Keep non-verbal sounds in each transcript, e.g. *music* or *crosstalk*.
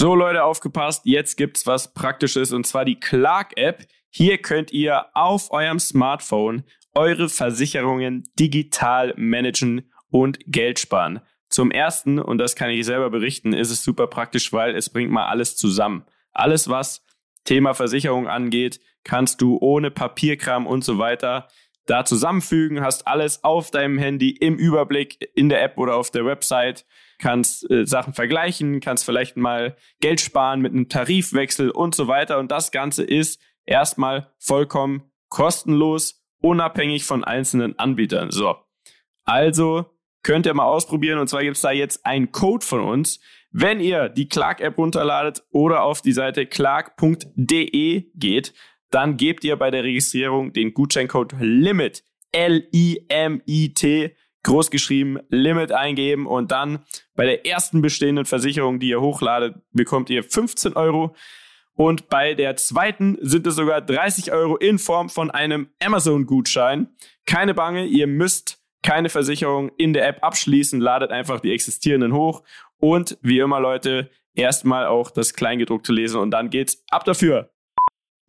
So Leute, aufgepasst, jetzt gibt's was Praktisches und zwar die Clark-App. Hier könnt ihr auf eurem Smartphone eure Versicherungen digital managen und Geld sparen. Zum ersten, und das kann ich selber berichten, ist es super praktisch, weil es bringt mal alles zusammen. Alles, was Thema Versicherung angeht, kannst du ohne Papierkram und so weiter da zusammenfügen, hast alles auf deinem Handy im Überblick in der App oder auf der Website, kannst äh, Sachen vergleichen, kannst vielleicht mal Geld sparen mit einem Tarifwechsel und so weiter. Und das Ganze ist erstmal vollkommen kostenlos, unabhängig von einzelnen Anbietern. So. Also könnt ihr mal ausprobieren. Und zwar gibt es da jetzt einen Code von uns. Wenn ihr die Clark-App runterladet oder auf die Seite clark.de geht, dann gebt ihr bei der Registrierung den Gutscheincode LIMIT, L-I-M-I-T, großgeschrieben Limit eingeben und dann bei der ersten bestehenden Versicherung, die ihr hochladet, bekommt ihr 15 Euro. Und bei der zweiten sind es sogar 30 Euro in Form von einem Amazon-Gutschein. Keine Bange, ihr müsst keine Versicherung in der App abschließen, ladet einfach die existierenden hoch. Und wie immer, Leute, erstmal auch das Kleingedruckte lesen und dann geht's ab dafür.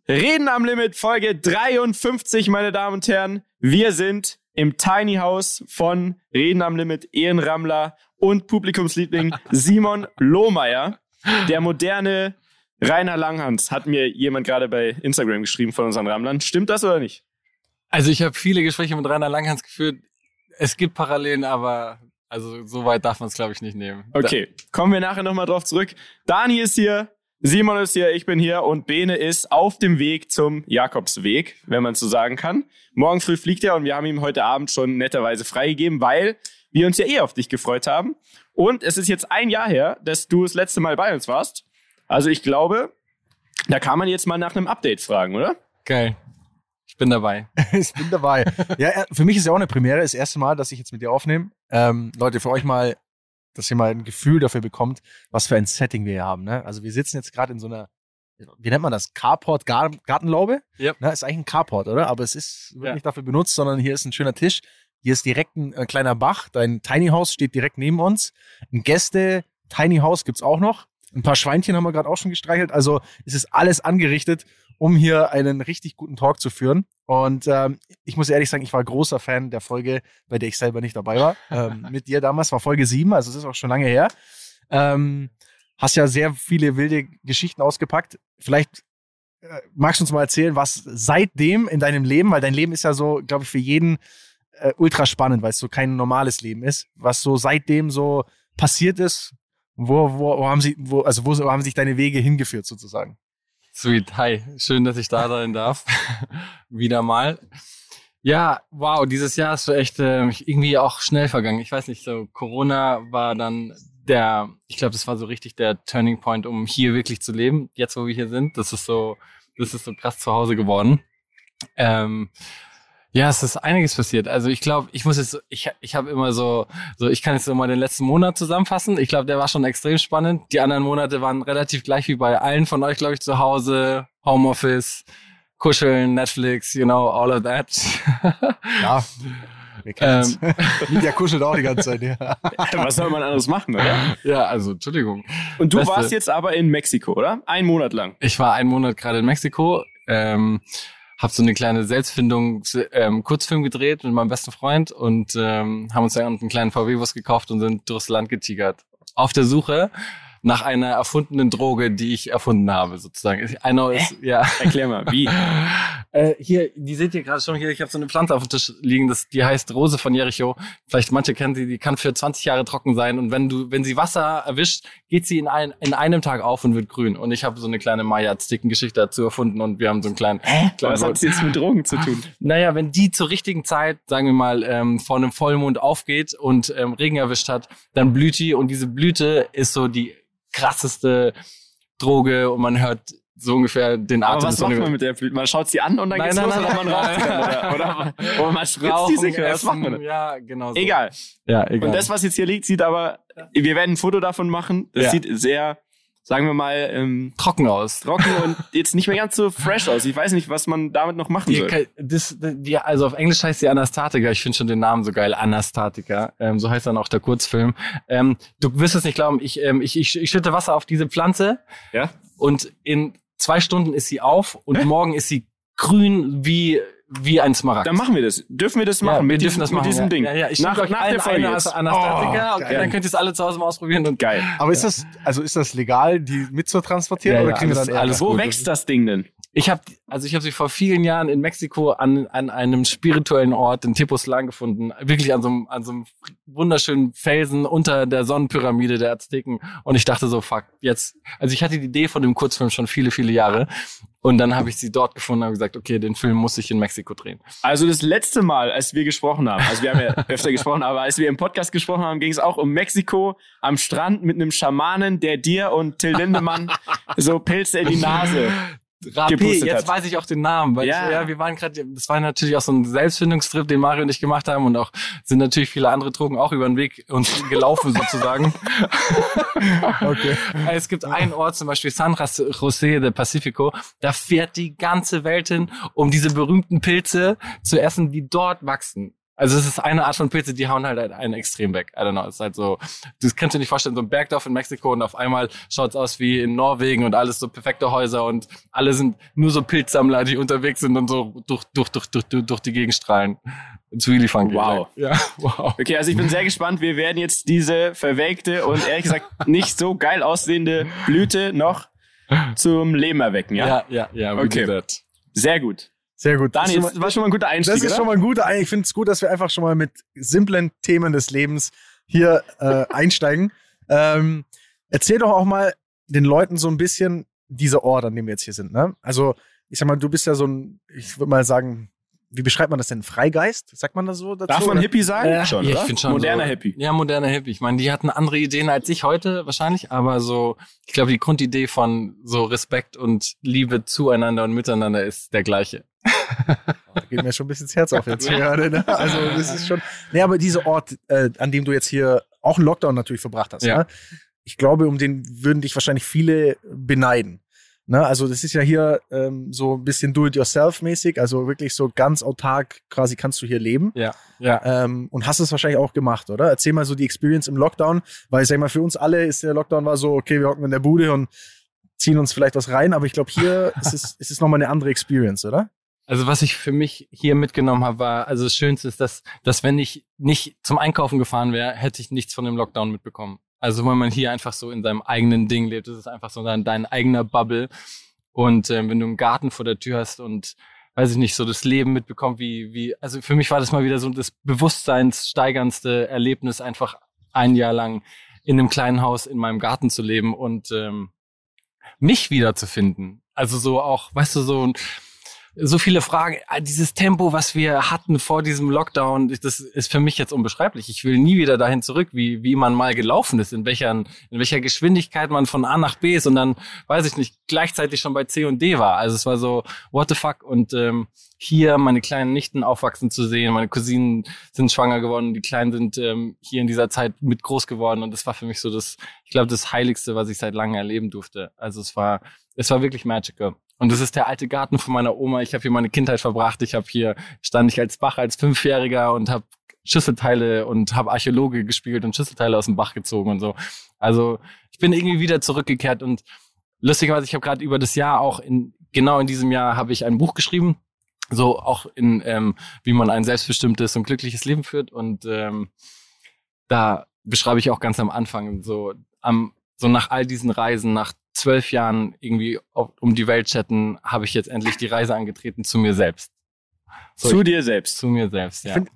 Reden am Limit, Folge 53, meine Damen und Herren. Wir sind im Tiny House von Reden am Limit, Ehrenrammler und Publikumsliebling *laughs* Simon Lohmeier. Der moderne Rainer Langhans hat mir jemand gerade bei Instagram geschrieben von unseren Rammlern. Stimmt das oder nicht? Also ich habe viele Gespräche mit Rainer Langhans geführt. Es gibt Parallelen, aber also so weit darf man es, glaube ich, nicht nehmen. Okay, kommen wir nachher nochmal drauf zurück. Dani ist hier, Simon ist hier, ich bin hier und Bene ist auf dem Weg zum Jakobsweg, wenn man so sagen kann. Morgen früh fliegt er und wir haben ihm heute Abend schon netterweise freigegeben, weil wir uns ja eh auf dich gefreut haben. Und es ist jetzt ein Jahr her, dass du das letzte Mal bei uns warst. Also ich glaube, da kann man jetzt mal nach einem Update fragen, oder? Geil. Ich bin dabei. *laughs* ich bin dabei. Ja, für mich ist ja auch eine Premiere, das erste Mal, dass ich jetzt mit dir aufnehme. Ähm, Leute, für euch mal dass ihr mal ein Gefühl dafür bekommt, was für ein Setting wir hier haben. Ne? Also wir sitzen jetzt gerade in so einer, wie nennt man das? Carport, Gar Gartenlaube? Ja. Ne? Ist eigentlich ein Carport, oder? Aber es ist, wird ja. nicht dafür benutzt, sondern hier ist ein schöner Tisch. Hier ist direkt ein äh, kleiner Bach. Dein Tiny House steht direkt neben uns. Ein Gäste Tiny House gibt's auch noch. Ein paar Schweinchen haben wir gerade auch schon gestreichelt. Also es ist alles angerichtet, um hier einen richtig guten Talk zu führen. Und ähm, ich muss ehrlich sagen, ich war großer Fan der Folge, bei der ich selber nicht dabei war. *laughs* Ähm, mit dir damals war Folge 7, also es ist auch schon lange her. Ähm, hast ja sehr viele wilde Geschichten ausgepackt. Vielleicht äh, magst du uns mal erzählen, was seitdem in deinem Leben, weil dein Leben ist ja so, glaube ich, für jeden äh, ultra spannend, weil es so kein normales Leben ist, was so seitdem so passiert ist, wo, wo, wo haben sie, wo, also wo haben sich deine Wege hingeführt sozusagen? Sweet, hi, schön, dass ich da sein darf. *laughs* Wieder mal. Ja, wow, dieses Jahr ist so echt äh, irgendwie auch schnell vergangen. Ich weiß nicht, so Corona war dann der, ich glaube, das war so richtig der Turning Point, um hier wirklich zu leben. Jetzt, wo wir hier sind, das ist so, das ist so krass zu Hause geworden. Ähm, ja, es ist einiges passiert. Also ich glaube, ich muss jetzt, ich, ich habe immer so, so, ich kann jetzt so mal den letzten Monat zusammenfassen. Ich glaube, der war schon extrem spannend. Die anderen Monate waren relativ gleich wie bei allen von euch, glaube ich, zu Hause, Homeoffice, Kuscheln, Netflix, you know, all of that. *laughs* Ja. Wir kennen's. Ähm, *laughs* Lydia kuschelt auch die ganze Zeit, ja. Was soll man anderes machen, oder? Ja, also, Entschuldigung. Und du Beste. warst jetzt aber in Mexiko, oder? Ein Monat lang. Ich war einen Monat gerade in Mexiko. Ähm, habe so eine kleine Selbstfindung ähm, Kurzfilm gedreht mit meinem besten Freund und ähm, haben uns dann einen kleinen VW-Bus gekauft und sind durchs Land getigert. Auf der Suche nach einer erfundenen Droge, die ich erfunden habe, sozusagen. Einer ist, ja. Erklär mal, wie? *laughs* äh, hier, die seht ihr gerade schon hier, ich habe so eine Pflanze auf dem Tisch liegen, das, die heißt Rose von Jericho. Vielleicht manche kennen sie, die kann für 20 Jahre trocken sein und wenn du, wenn sie Wasser erwischt, geht sie in, ein, in einem Tag auf und wird grün. Und ich habe so eine kleine Maya-Azteken-Geschichte dazu erfunden und wir haben so einen kleinen... Hä? Was hat das jetzt mit Drogen zu tun? *laughs* Naja, wenn die zur richtigen Zeit, sagen wir mal, ähm, vor einem Vollmond aufgeht und ähm, Regen erwischt hat, dann blüht die und diese Blüte ist so die krasseste Droge und man hört so ungefähr den Atem. Aber was macht man mit der Blüte? Man schaut sie an und dann nein, geht's nein, los nein, oder man raucht sie dann, oder, oder, *laughs* oder man spritzt diese Was macht man? Ja, genau so. Egal. Ja, egal. Und das, was jetzt hier liegt, sieht aber, wir werden ein Foto davon machen. Das ja. sieht sehr sagen wir mal, ähm, trocken aus. Trocken und *laughs* jetzt nicht mehr ganz so fresh aus. Ich weiß nicht, was man damit noch machen soll. Die, das, die, also auf Englisch heißt sie Anastatica. Ich finde schon den Namen so geil. Anastatica. Ähm, so heißt dann auch der Kurzfilm. Ähm, du wirst es nicht glauben. Ich, ähm, ich, ich, ich schütte Wasser auf diese Pflanze. Ja. Und in zwei Stunden ist sie auf und Hä? morgen ist sie grün wie wie ein Smaragd. Dann machen wir das. Dürfen wir das machen? Ja, wir mit dürfen diesem, das machen, mit diesem ja. Ding. Ja, ja. Ich nach, nach nach der Folge jetzt. Anastatica. Oh, okay, dann könnt ihr es alle zu Hause mal ausprobieren. Und geil. Aber ist das, also ist das legal, die mit zu transportieren Ja, oder ja, kriegen wir dann alles Wo gut. wächst das Ding denn? Ich habe also ich habe sie vor vielen Jahren in Mexiko an, an einem spirituellen Ort in Tepoztlan gefunden, wirklich an so, einem, an so einem wunderschönen Felsen unter der Sonnenpyramide der Azteken und ich dachte so fuck, jetzt also ich hatte die Idee von dem Kurzfilm schon viele viele Jahre und dann habe ich sie dort gefunden und habe gesagt, okay, den Film muss ich in Mexiko drehen. Also das letzte Mal, als wir gesprochen haben, also wir haben ja *laughs* öfter gesprochen, aber als wir im Podcast gesprochen haben, ging es auch um Mexiko am Strand mit einem Schamanen, der dir und Till Lindemann *laughs* so Pilze in die Nase. Rapé, Gepustet jetzt hat. weiß ich auch den Namen, weil Ja. ich, ja, wir waren gerade, das war natürlich auch so ein Selbstfindungstrip, den Mario und ich gemacht haben und auch sind natürlich viele andere Drogen auch über den Weg uns *laughs* gelaufen sozusagen. *laughs* Okay. Es gibt einen Ort, zum Beispiel San José de Pacifico, da fährt die ganze Welt hin, um diese berühmten Pilze zu essen, die dort wachsen. Also es ist eine Art von Pilze, die hauen halt einen extrem weg. I don't know, es ist halt so, das kannst du dir nicht vorstellen, so ein Bergdorf in Mexiko und auf einmal schaut's aus wie in Norwegen und alles so perfekte Häuser und alle sind nur so Pilzsammler, die unterwegs sind und so durch, durch, durch, durch, durch, durch die Gegend strahlen. It's really funky. Wow. Ja, wow. Okay, also ich bin sehr gespannt. Wir werden jetzt diese verwelkte und ehrlich gesagt nicht so geil aussehende Blüte noch zum Leben erwecken, ja? Ja, ja, ja, Okay. Sehr gut. Sehr gut. Dani, Das ist das war schon mal ein guter Einstieg, Das ist oder? schon mal ein guter. Ich finde es gut, dass wir einfach schon mal mit simplen Themen des Lebens hier äh, einsteigen. *laughs* Ähm, erzähl doch auch mal den Leuten so ein bisschen dieser Ort, an dem wir jetzt hier sind. Ne? Also, ich sag mal, du bist ja so ein, ich würde mal sagen, wie beschreibt man das denn? Freigeist? Sagt man das so dazu? Darf man oder? Hippie sagen? Ja, schon, ja, oder? ich finde schon. Moderner so, Hippie. Ja, moderner Hippie. Ich meine, die hatten andere Ideen als ich heute wahrscheinlich, aber so, ich glaube, die Grundidee von so Respekt und Liebe zueinander und miteinander ist der gleiche. *laughs* Da geht mir schon ein bisschen das Herz auf jetzt gerade. Ne? Also, das ist schon. Nee, aber dieser Ort, äh, an dem du jetzt hier auch einen Lockdown natürlich verbracht hast, Ja. ne? ich glaube, um den würden dich wahrscheinlich viele beneiden. Ne? Also, das ist ja hier ähm, so ein bisschen do-it-yourself-mäßig, also wirklich so ganz autark quasi kannst du hier leben. Ja, ja. Ähm, und hast es wahrscheinlich auch gemacht, oder? Erzähl mal so die Experience im Lockdown, weil ich sag mal, für uns alle ist der Lockdown war so, okay, wir hocken in der Bude und ziehen uns vielleicht was rein, aber ich glaube, hier *laughs* ist es, ist es nochmal eine andere Experience, oder? Also was ich für mich hier mitgenommen habe, war, also das Schönste ist, dass, dass wenn ich nicht zum Einkaufen gefahren wäre, hätte ich nichts von dem Lockdown mitbekommen. Also wenn man hier einfach so in seinem eigenen Ding lebt, das ist einfach so dein, dein eigener Bubble. Und ähm, wenn du einen Garten vor der Tür hast und weiß ich nicht, so das Leben mitbekommt, wie, wie, also für mich war das mal wieder so das bewusstseinssteigerndste Erlebnis, einfach ein Jahr lang in einem kleinen Haus in meinem Garten zu leben und ähm, mich wiederzufinden. Also so auch, weißt du, so so viele Fragen. Ah, Dieses Tempo, was wir hatten vor diesem Lockdown, das ist für mich jetzt unbeschreiblich. Ich will nie wieder dahin zurück, wie, wie man mal gelaufen ist, in welcher, in welcher Geschwindigkeit man von A nach B ist und dann, weiß ich nicht, gleichzeitig schon bei C und D war. Also es war so, what the fuck? Und ähm, hier meine kleinen Nichten aufwachsen zu sehen, meine Cousinen sind schwanger geworden, die Kleinen sind ähm, hier in dieser Zeit mit groß geworden und das war für mich so das, ich glaube, das Heiligste, was ich seit langem erleben durfte. Also es war, es war wirklich magical. Und das ist der alte Garten von meiner Oma. Ich habe hier meine Kindheit verbracht. Ich habe hier stand ich als Bach als Fünfjähriger und habe Schüsselteile und habe Archäologe gespielt und Schüsselteile aus dem Bach gezogen und so. Also ich bin irgendwie wieder zurückgekehrt und lustigerweise, ich habe gerade über das Jahr auch in genau in diesem Jahr habe ich ein Buch geschrieben, so auch in ähm, wie man ein selbstbestimmtes und glückliches Leben führt und ähm, da beschreibe ich auch ganz am Anfang so am so nach all diesen Reisen nach zwölf Jahren irgendwie auf, um die Welt chatten, habe ich jetzt endlich die Reise angetreten zu mir selbst. So, Zu ich, dir selbst. zu mir selbst, Ich ja. finde,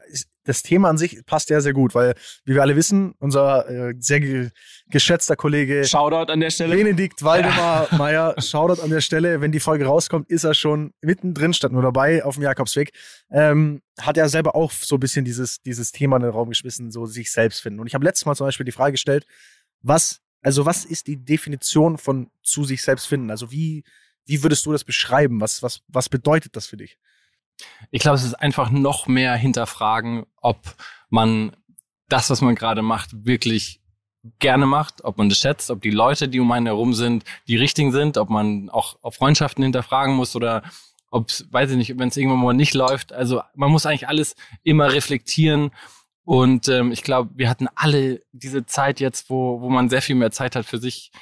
das Thema an sich passt ja sehr gut, weil, wie wir alle wissen, unser äh, sehr ge geschätzter Kollege Shoutout an der Stelle. Benedikt Waldemar *laughs* Meyer, Shoutout an der Stelle, wenn die Folge rauskommt, ist er schon mittendrin, statt nur dabei auf dem Jakobsweg. Ähm, hat er selber auch so ein bisschen dieses, dieses Thema in den Raum geschmissen, so sich selbst finden. Und ich habe letztes Mal zum Beispiel die Frage gestellt, was, also was ist die Definition von zu sich selbst finden? Also wie, wie würdest du das beschreiben? Was, was, was bedeutet das für dich? Ich glaube, es ist einfach noch mehr hinterfragen, ob man das, was man gerade macht, wirklich gerne macht, ob man das schätzt, ob die Leute, die um einen herum sind, die richtigen sind, ob man auch auf Freundschaften hinterfragen muss oder ob weiß ich nicht, wenn es irgendwann mal nicht läuft. Also man muss eigentlich alles immer reflektieren. Und ähm, ich glaube, wir hatten alle diese Zeit jetzt, wo, wo man sehr viel mehr Zeit hat für sich.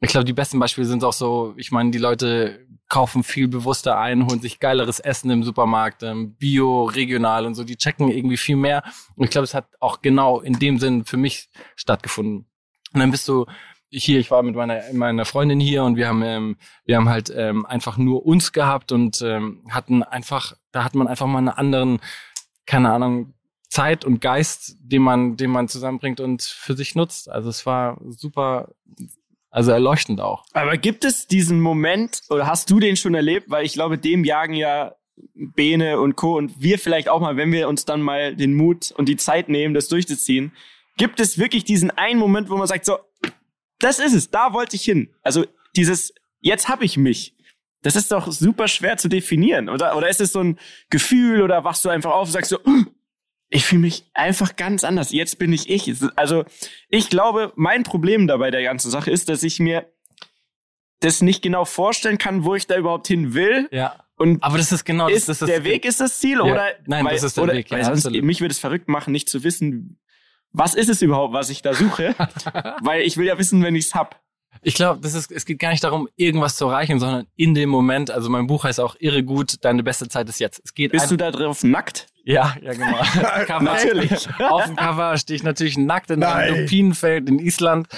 Ich glaube, die besten Beispiele sind auch so, ich meine, die Leute kaufen viel bewusster ein, holen sich geileres Essen im Supermarkt, ähm, bio, regional und so, die checken irgendwie viel mehr. Und ich glaube, es hat auch genau in dem Sinn für mich stattgefunden. Und dann bist du hier, ich war mit meiner, meiner Freundin hier und wir haben, ähm, wir haben halt ähm, einfach nur uns gehabt und ähm, hatten einfach, da hat man einfach mal einen anderen, keine Ahnung, Zeit und Geist, den man, den man zusammenbringt und für sich nutzt. Also es war super, also erleuchtend auch. Aber gibt es diesen Moment oder hast du den schon erlebt? Weil ich glaube, dem jagen ja Bene und Co. und wir vielleicht auch mal, wenn wir uns dann mal den Mut und die Zeit nehmen, das durchzuziehen. Gibt es wirklich diesen einen Moment, wo man sagt, so, das ist es, da wollte ich hin. Also dieses, jetzt habe ich mich. Das ist doch super schwer zu definieren. Oder, oder ist es so ein Gefühl oder wachst du einfach auf und sagst so, ich fühle mich einfach ganz anders. Jetzt bin ich ich. Also ich glaube, mein Problem dabei der ganzen Sache ist, dass ich mir das nicht genau vorstellen kann, wo ich da überhaupt hin will. Ja. Und aber das ist genau ist das. das der Weg ist das Ziel Ja. oder Nein, weil, das ist der oder, Weg, ja, sonst, mich würde es verrückt machen, nicht zu wissen, was ist es überhaupt, was ich da suche, *laughs* weil ich will ja wissen, wenn ich's hab. Ich glaube, das ist, es geht gar nicht darum, irgendwas zu erreichen, sondern in dem Moment. Also mein Buch heißt auch irre gut, deine beste Zeit ist jetzt. Es geht Bist du da drauf nackt? Ja, ja, genau. *laughs* Cover. Natürlich. Auf dem Cover stehe ich natürlich nackt in einem. Lupinenfeld in Island.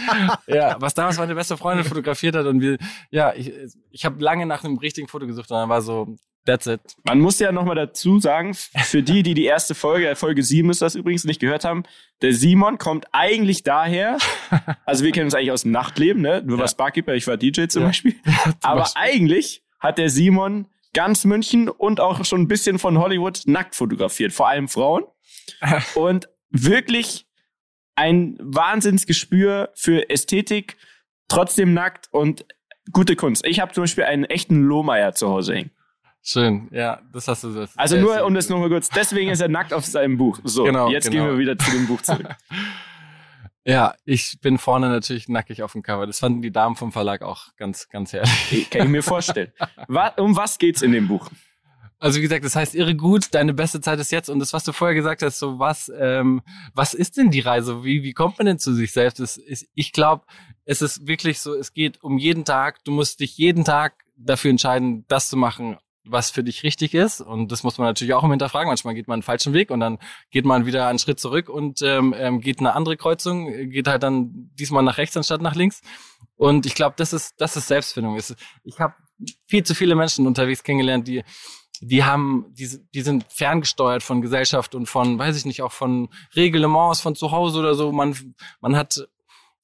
Ja, was damals meine beste Freundin fotografiert hat und wir, ja, ich, ich habe lange nach einem richtigen Foto gesucht und dann war so, that's it. Man muss ja nochmal dazu sagen, für die, die die erste Folge, Folge 7 ist das übrigens, nicht gehört haben, der Simon kommt eigentlich daher, *laughs* also wir kennen uns eigentlich aus dem Nachtleben, ne? Du Ja. warst Barkeeper, ich war DJ zum Ja. Beispiel. *laughs* Aber Beispiel. eigentlich hat der Simon ganz München und auch schon ein bisschen von Hollywood nackt fotografiert, vor allem Frauen. *laughs* und wirklich ein Wahnsinnsgespür für Ästhetik, trotzdem nackt und gute Kunst. Ich habe zum Beispiel einen echten Lohmeier zu Hause hängen. Schön, ja, das hast du so. Also nur, schön. um das nochmal kurz, deswegen ist er nackt auf seinem Buch. So, Genau, jetzt genau. gehen wir wieder zu dem Buch zurück. *laughs* Ja, ich bin vorne natürlich nackig auf dem Cover. Das fanden die Damen vom Verlag auch ganz, ganz herrlich. Kann ich mir vorstellen. Um was geht's in dem Buch? Also wie gesagt, das heißt irre gut, deine beste Zeit ist jetzt. Und das, was du vorher gesagt hast, so was, ähm, was ist denn die Reise? Wie, wie kommt man denn zu sich selbst? Das ist, ich glaube, es ist wirklich so, es geht um jeden Tag. Du musst dich jeden Tag dafür entscheiden, das zu machen, was für dich richtig ist. Und das muss man natürlich auch immer hinterfragen. Manchmal geht man einen falschen Weg und dann geht man wieder einen Schritt zurück und ähm, ähm, geht eine andere Kreuzung, geht halt dann diesmal nach rechts anstatt nach links. Und ich glaube, das ist, das ist Selbstfindung. Ich habe viel zu viele Menschen unterwegs kennengelernt, die die haben, die, die sind ferngesteuert von Gesellschaft und von, weiß ich nicht, auch von Reglements von zu Hause oder so. Man, man hat,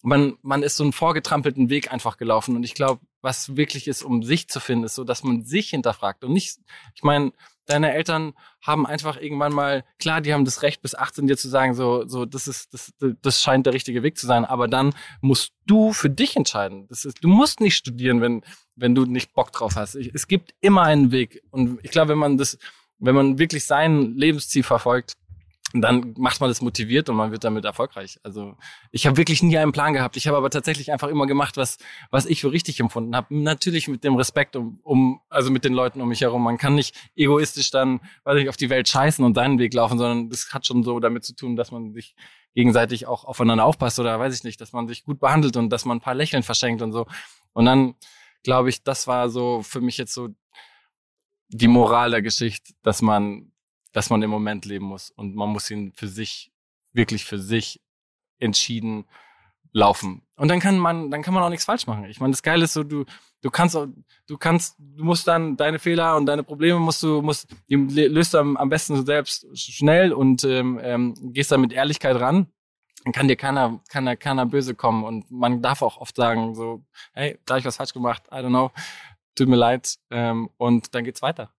man, man ist so einen vorgetrampelten Weg einfach gelaufen. Und ich glaube, was wirklich ist, um sich zu finden, ist so, dass man sich hinterfragt und nicht, ich meine, deine Eltern haben einfach irgendwann mal, klar, die haben das Recht bis 18 dir zu sagen, so, so, das ist, das, das scheint der richtige Weg zu sein, aber dann musst du für dich entscheiden. Das ist, du musst nicht studieren, wenn, wenn du nicht Bock drauf hast. Ich, es gibt immer einen Weg. Und ich glaube, wenn man das, wenn man wirklich sein Lebensziel verfolgt, dann macht man das motiviert und man wird damit erfolgreich. Also ich habe wirklich nie einen Plan gehabt. Ich habe aber tatsächlich einfach immer gemacht, was was ich für richtig empfunden habe. Natürlich mit dem Respekt um, um also mit den Leuten um mich herum. Man kann nicht egoistisch dann, weiß ich, auf die Welt scheißen und seinen Weg laufen, sondern das hat schon so damit zu tun, dass man sich gegenseitig auch aufeinander aufpasst oder weiß ich nicht, dass man sich gut behandelt und dass man ein paar Lächeln verschenkt und so. Und dann glaube ich, das war so für mich jetzt so die Moral der Geschichte, dass man, dass man im Moment leben muss und man muss ihn für sich, wirklich für sich entschieden laufen. Und dann kann man, dann kann man auch nichts falsch machen. Ich meine, das Geile ist so, du, du kannst, auch- du kannst, du musst dann deine Fehler und deine Probleme musst du, musst, die löst du am, am besten selbst schnell und ähm, ähm, gehst da mit Ehrlichkeit ran. Dann kann dir keiner, keiner, keiner böse kommen und man darf auch oft sagen so, hey, da hab ich was falsch gemacht, I don't know, tut mir leid ähm, und dann geht's weiter.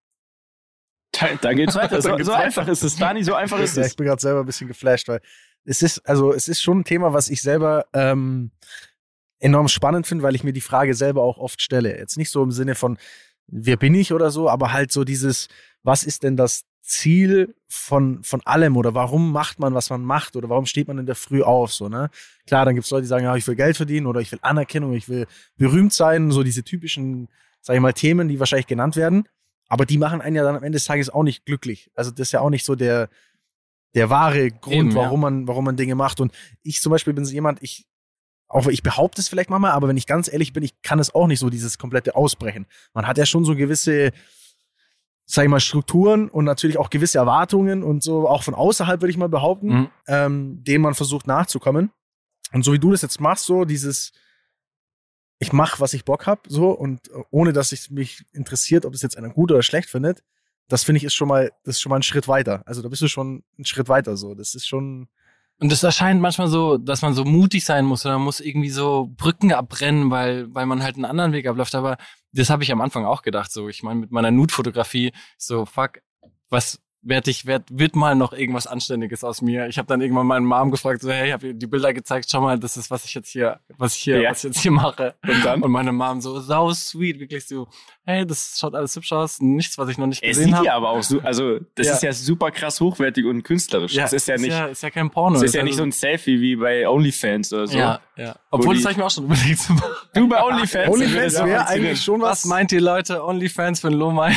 Da, da geht's *laughs* weiter. Da So, geht's so weiter. einfach ist es, Dani, so einfach ist Ja, ich es. bin gerade selber ein bisschen geflasht, weil es ist, also es ist schon ein Thema, was ich selber ähm, enorm spannend finde, weil ich mir die Frage selber auch oft stelle. Jetzt nicht so im Sinne von, wer bin ich oder so, aber halt so dieses, was ist denn das Ziel von, von allem oder warum macht man, was man macht oder warum steht man in der Früh auf, so, ne? Klar, dann gibt's Leute, die sagen, ja, ich will Geld verdienen oder ich will Anerkennung, ich will berühmt sein, so diese typischen, sag ich mal, Themen, die wahrscheinlich genannt werden. Aber die machen einen ja dann am Ende des Tages auch nicht glücklich. Also das ist ja auch nicht so der, der wahre Grund, Eben, ja. warum man, warum man Dinge macht. Und ich zum Beispiel bin so jemand, ich, auch ich behaupte es vielleicht manchmal, aber wenn ich ganz ehrlich bin, ich kann es auch nicht so, dieses komplette Ausbrechen. Man hat ja schon so gewisse, sag ich mal, Strukturen und natürlich auch gewisse Erwartungen und so, auch von außerhalb, würde ich mal behaupten, Mhm. ähm, denen man versucht nachzukommen. Und so wie du das jetzt machst, so dieses, ich mache, was ich Bock hab, so, und äh, ohne dass es mich interessiert, ob es jetzt einer gut oder schlecht findet, das finde ich ist schon mal, das ist schon mal ein Schritt weiter. Also da bist du schon einen Schritt weiter, so. Das ist schon, Und es erscheint manchmal so, dass man so mutig sein muss oder man muss irgendwie so Brücken abbrennen, weil, weil man halt einen anderen Weg abläuft. Aber das habe ich am Anfang auch gedacht. So, ich meine, mit meiner Nude-Fotografie, so, fuck, was werd ich, werd, wird mal noch irgendwas Anständiges aus mir. Ich habe dann irgendwann meinen Mom gefragt, so, hey, ich habe ihr die Bilder gezeigt, schau mal, das ist, was ich jetzt hier, was ich hier, Ja. was ich jetzt hier mache. Und dann? Und meine Mom so, sau sweet, wirklich so, hey, das schaut alles hübsch aus, nichts, was ich noch nicht Es gesehen sieht habe. ja aber auch so, also das Ja. ist ja super krass hochwertig und künstlerisch. das ist ja nicht, ist ja, ist ja kein Porno. das ist ja also- nicht so ein Selfie wie bei OnlyFans oder so. Ja, ja. Obwohl, das habe ich mir auch schon überlegt zu machen. Du bei OnlyFans? OnlyFans Ja, wäre eigentlich schon Was was. meint ihr Leute? OnlyFans für ein Lomai?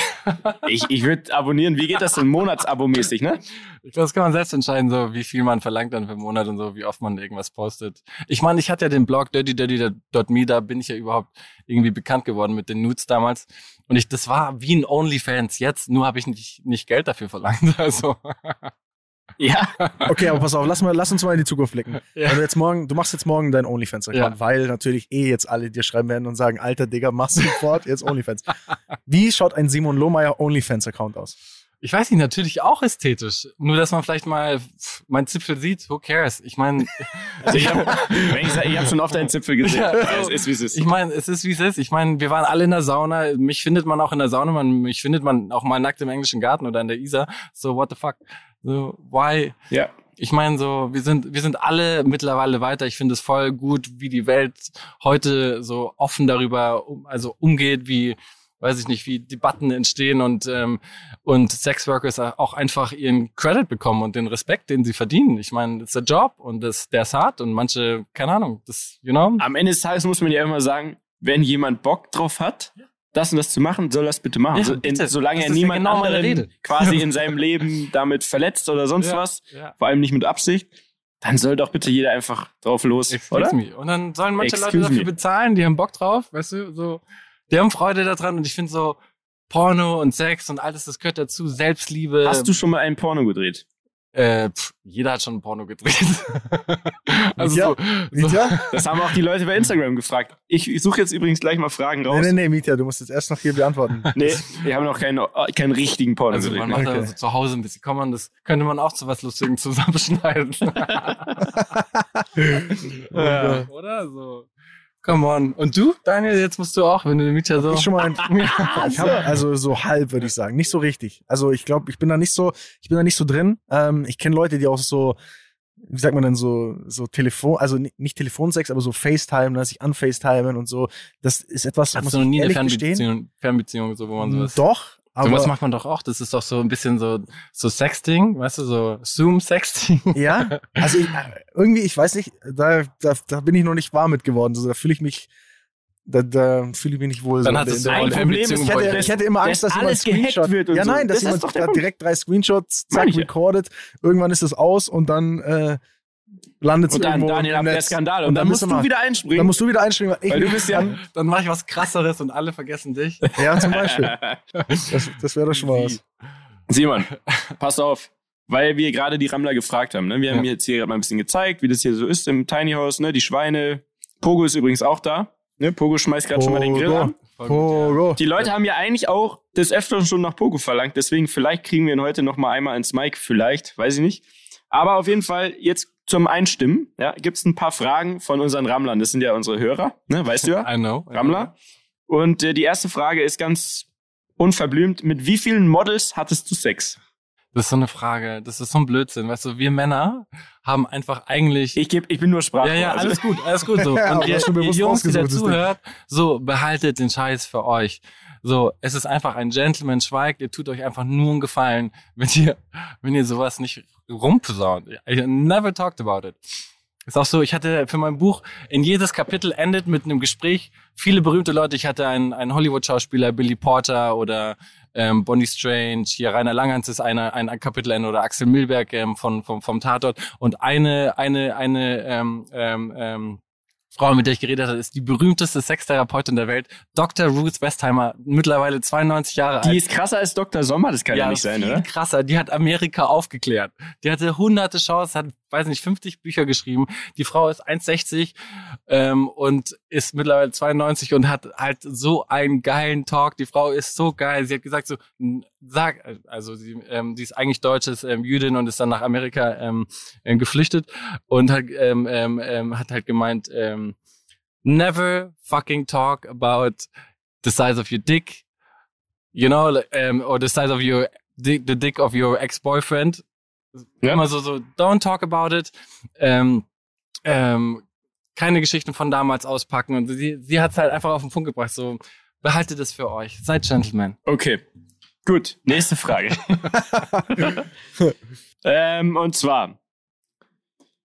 Ich, ich würde abonnieren. Wie geht das denn Monatsabo-mäßig, ne? Ich glaube, das kann man selbst entscheiden, so wie viel man verlangt dann für Monat und so, wie oft man irgendwas postet. Ich meine, ich hatte ja den Blog dirtydirty.me, da bin ich ja überhaupt irgendwie bekannt geworden mit den Nudes damals. Und ich, das war wie ein OnlyFans jetzt, nur habe ich nicht, nicht Geld dafür verlangt. *laughs* Also, Ja. Okay, aber pass auf, lass, mal, lass uns mal in die Zukunft blicken. Ja. Wenn du jetzt morgen, du machst jetzt morgen deinen OnlyFans-Account, Ja. weil natürlich eh jetzt alle dir schreiben werden und sagen, alter Digga, machst sofort jetzt OnlyFans. Wie schaut ein Simon Lohmeier OnlyFans-Account aus? Ich weiß nicht, natürlich auch ästhetisch. Nur, dass man vielleicht mal pff, mein Zipfel sieht, who cares? Ich meine, *laughs* Also ich habe hab schon oft deinen Zipfel gesehen. Ja, es ist, wie es ist. Ich meine, es ist wie es ist. Ich meine, wir waren alle in der Sauna. Mich findet man auch in der Sauna. Man, mich findet man auch mal nackt im englischen Garten oder in der Isar. So, what the fuck? So, why? ja. Ich meine, so, wir sind, wir sind alle mittlerweile weiter. Ich finde es voll gut, wie die Welt heute so offen darüber, also umgeht, wie, weiß ich nicht, wie Debatten entstehen und, ähm, und Sexworkers auch einfach ihren Credit bekommen und den Respekt, den sie verdienen. Ich meine, das ist der Job und das, der ist hart und manche, keine Ahnung, das, you know? Am Ende des Tages muss man ja immer sagen, wenn jemand Bock drauf hat, das und das zu machen, soll das bitte machen. Ja, so, in, bitte. solange Das er ja niemand genau anderen quasi *laughs* in seinem Leben damit verletzt oder sonst Ja, was, vor allem nicht mit Absicht, dann soll doch bitte jeder einfach drauf los, Excuse oder? me. Und dann sollen manche Excuse Leute dafür me. bezahlen, die haben Bock drauf, weißt du, so, die haben Freude daran und ich finde so Porno und Sex und alles, das gehört dazu, Selbstliebe. Hast du schon mal einen Porno gedreht? Äh, pff, jeder hat schon ein Porno gedreht. *laughs* also Ja. so, so, Mietja? *laughs* Das haben auch die Leute bei Instagram gefragt. Ich, ich suche jetzt übrigens gleich mal Fragen raus. Nee, nee, nee, Mietja, du musst jetzt erst noch hier beantworten. *laughs* Nee, wir haben noch keinen, äh, keinen richtigen Porno also gedreht. man macht da Okay. so zu Hause ein bisschen, kann man das, könnte man auch zu was Lustigem zusammenschneiden. ja, oder? So. Come on. Und du, Daniel, jetzt musst du auch, wenn du mit ja so. Ich schon mal ein, *laughs* *laughs* ich hab, also so halb, würde ich sagen. Nicht so richtig. Also ich glaube, ich bin da nicht so, ich bin da nicht so drin. Ähm, ich kenne Leute, die auch so, wie sagt man denn, so, so Telefon, also ni- nicht Telefonsex, aber so FaceTime, dass sich anfacetimen und so. Das ist etwas, Hast muss du noch ich nie eine. Fernbeziehung, Fernbeziehung, so, wo man sowas. Doch, aber Sowas macht man doch auch. Das ist doch so ein bisschen so, so Sexting, weißt du, so Zoom-Sexting. *laughs* *laughs* ja, also ich, irgendwie, ich weiß nicht, da, da, da bin ich noch nicht warm mit geworden. Also da fühle ich mich, da, da fühle ich mich nicht wohl. Dann so hattest in du der auch Rolle. eine Problem ist. Ich hätte, ich- hätte immer Angst, dass dass jemand alles gehackt Screenshot wird Ja, nein, dass Das ist jemand da direkt drei Screenshots, zack, recordet. Irgendwann ist das aus und dann äh, landet es Und dann irgendwo Daniel im ab der Netz. Skandal. Und, dann, musst bist du mal- wieder einspringen. Dann musst du wieder einspringen. Weil, ich weil du bist ja. Dann mache ich was krasseres und alle vergessen dich. *laughs* Ja, zum Beispiel. *laughs* Das, das wäre doch schon mal was. Simon, pass auf. Weil wir gerade die Rammler gefragt haben. Ne? Wir haben Ja. jetzt hier gerade mal ein bisschen gezeigt, wie das hier so ist im Tiny House. Ne? Die Schweine. Pogo ist übrigens auch da. Ne? Pogo schmeißt gerade schon mal den Grill an. Pogo. Die Leute haben ja eigentlich auch des Öfteren schon nach Pogo verlangt. Deswegen vielleicht kriegen wir ihn heute noch mal einmal ins Mic. Vielleicht, weiß ich nicht. Aber auf jeden Fall jetzt zum Einstimmen. Ja, gibt es ein paar Fragen von unseren Rammlern. Das sind ja unsere Hörer. Ne? Weißt du ja? *laughs* I know. Rammler. Und äh, die erste Frage ist ganz unverblümt. Mit wie vielen Models hattest du Sex? Das ist so eine Frage, das ist so ein Blödsinn. Weißt du, wir Männer haben einfach eigentlich. Ich, geb, ich bin nur Sprachrohr. Ja, ja, also- alles gut, alles gut so. *laughs* Und ihr, schon ihr Jungs, die dazuhört, so behaltet den Scheiß für euch. So, es ist einfach ein Gentleman schweigt, ihr tut euch einfach nur einen Gefallen, wenn ihr, wenn ihr sowas nicht rumposaunt. I never talked about it. Ist auch so, ich hatte für mein Buch, in jedes Kapitel endet mit einem Gespräch. Viele berühmte Leute, ich hatte einen, einen Hollywood-Schauspieler, Billy Porter oder ähm, Bonnie Strange, hier Rainer Langhans ist einer, ein, ein Kapitelende oder Axel Milberg ähm, von, vom, vom Tatort. Und eine, eine, eine ähm, ähm, ähm, Frau, mit der ich geredet habe, ist die berühmteste Sextherapeutin der Welt, Dr. Ruth Westheimer, mittlerweile 92 Jahre alt. Die ist krasser als Dr. Sommer, das kann ja, nicht sein, oder? krasser. Die hat Amerika aufgeklärt. Die hatte hunderte Chancen, hat, weiß nicht, 50 Bücher geschrieben. Die Frau ist 1,60 ähm, und ist mittlerweile 92 und hat halt so einen geilen Talk. Die Frau ist so geil. Sie hat gesagt so, sag, also sie, ähm, sie ist eigentlich deutsches ähm, Jüdin und ist dann nach Amerika ähm, ähm, geflüchtet und hat, ähm, ähm, ähm, hat halt gemeint, ähm, never fucking talk about the size of your dick, you know, um, or the size of your the dick of your ex-boyfriend. Ja. Immer so, so, don't talk about it. Ähm, ähm, keine Geschichten von damals auspacken. Und sie, sie hat es halt einfach auf den Punkt gebracht. So, behaltet es für euch. Seid Gentlemen. Okay. Gut, nächste Frage. *laughs* ähm, und zwar,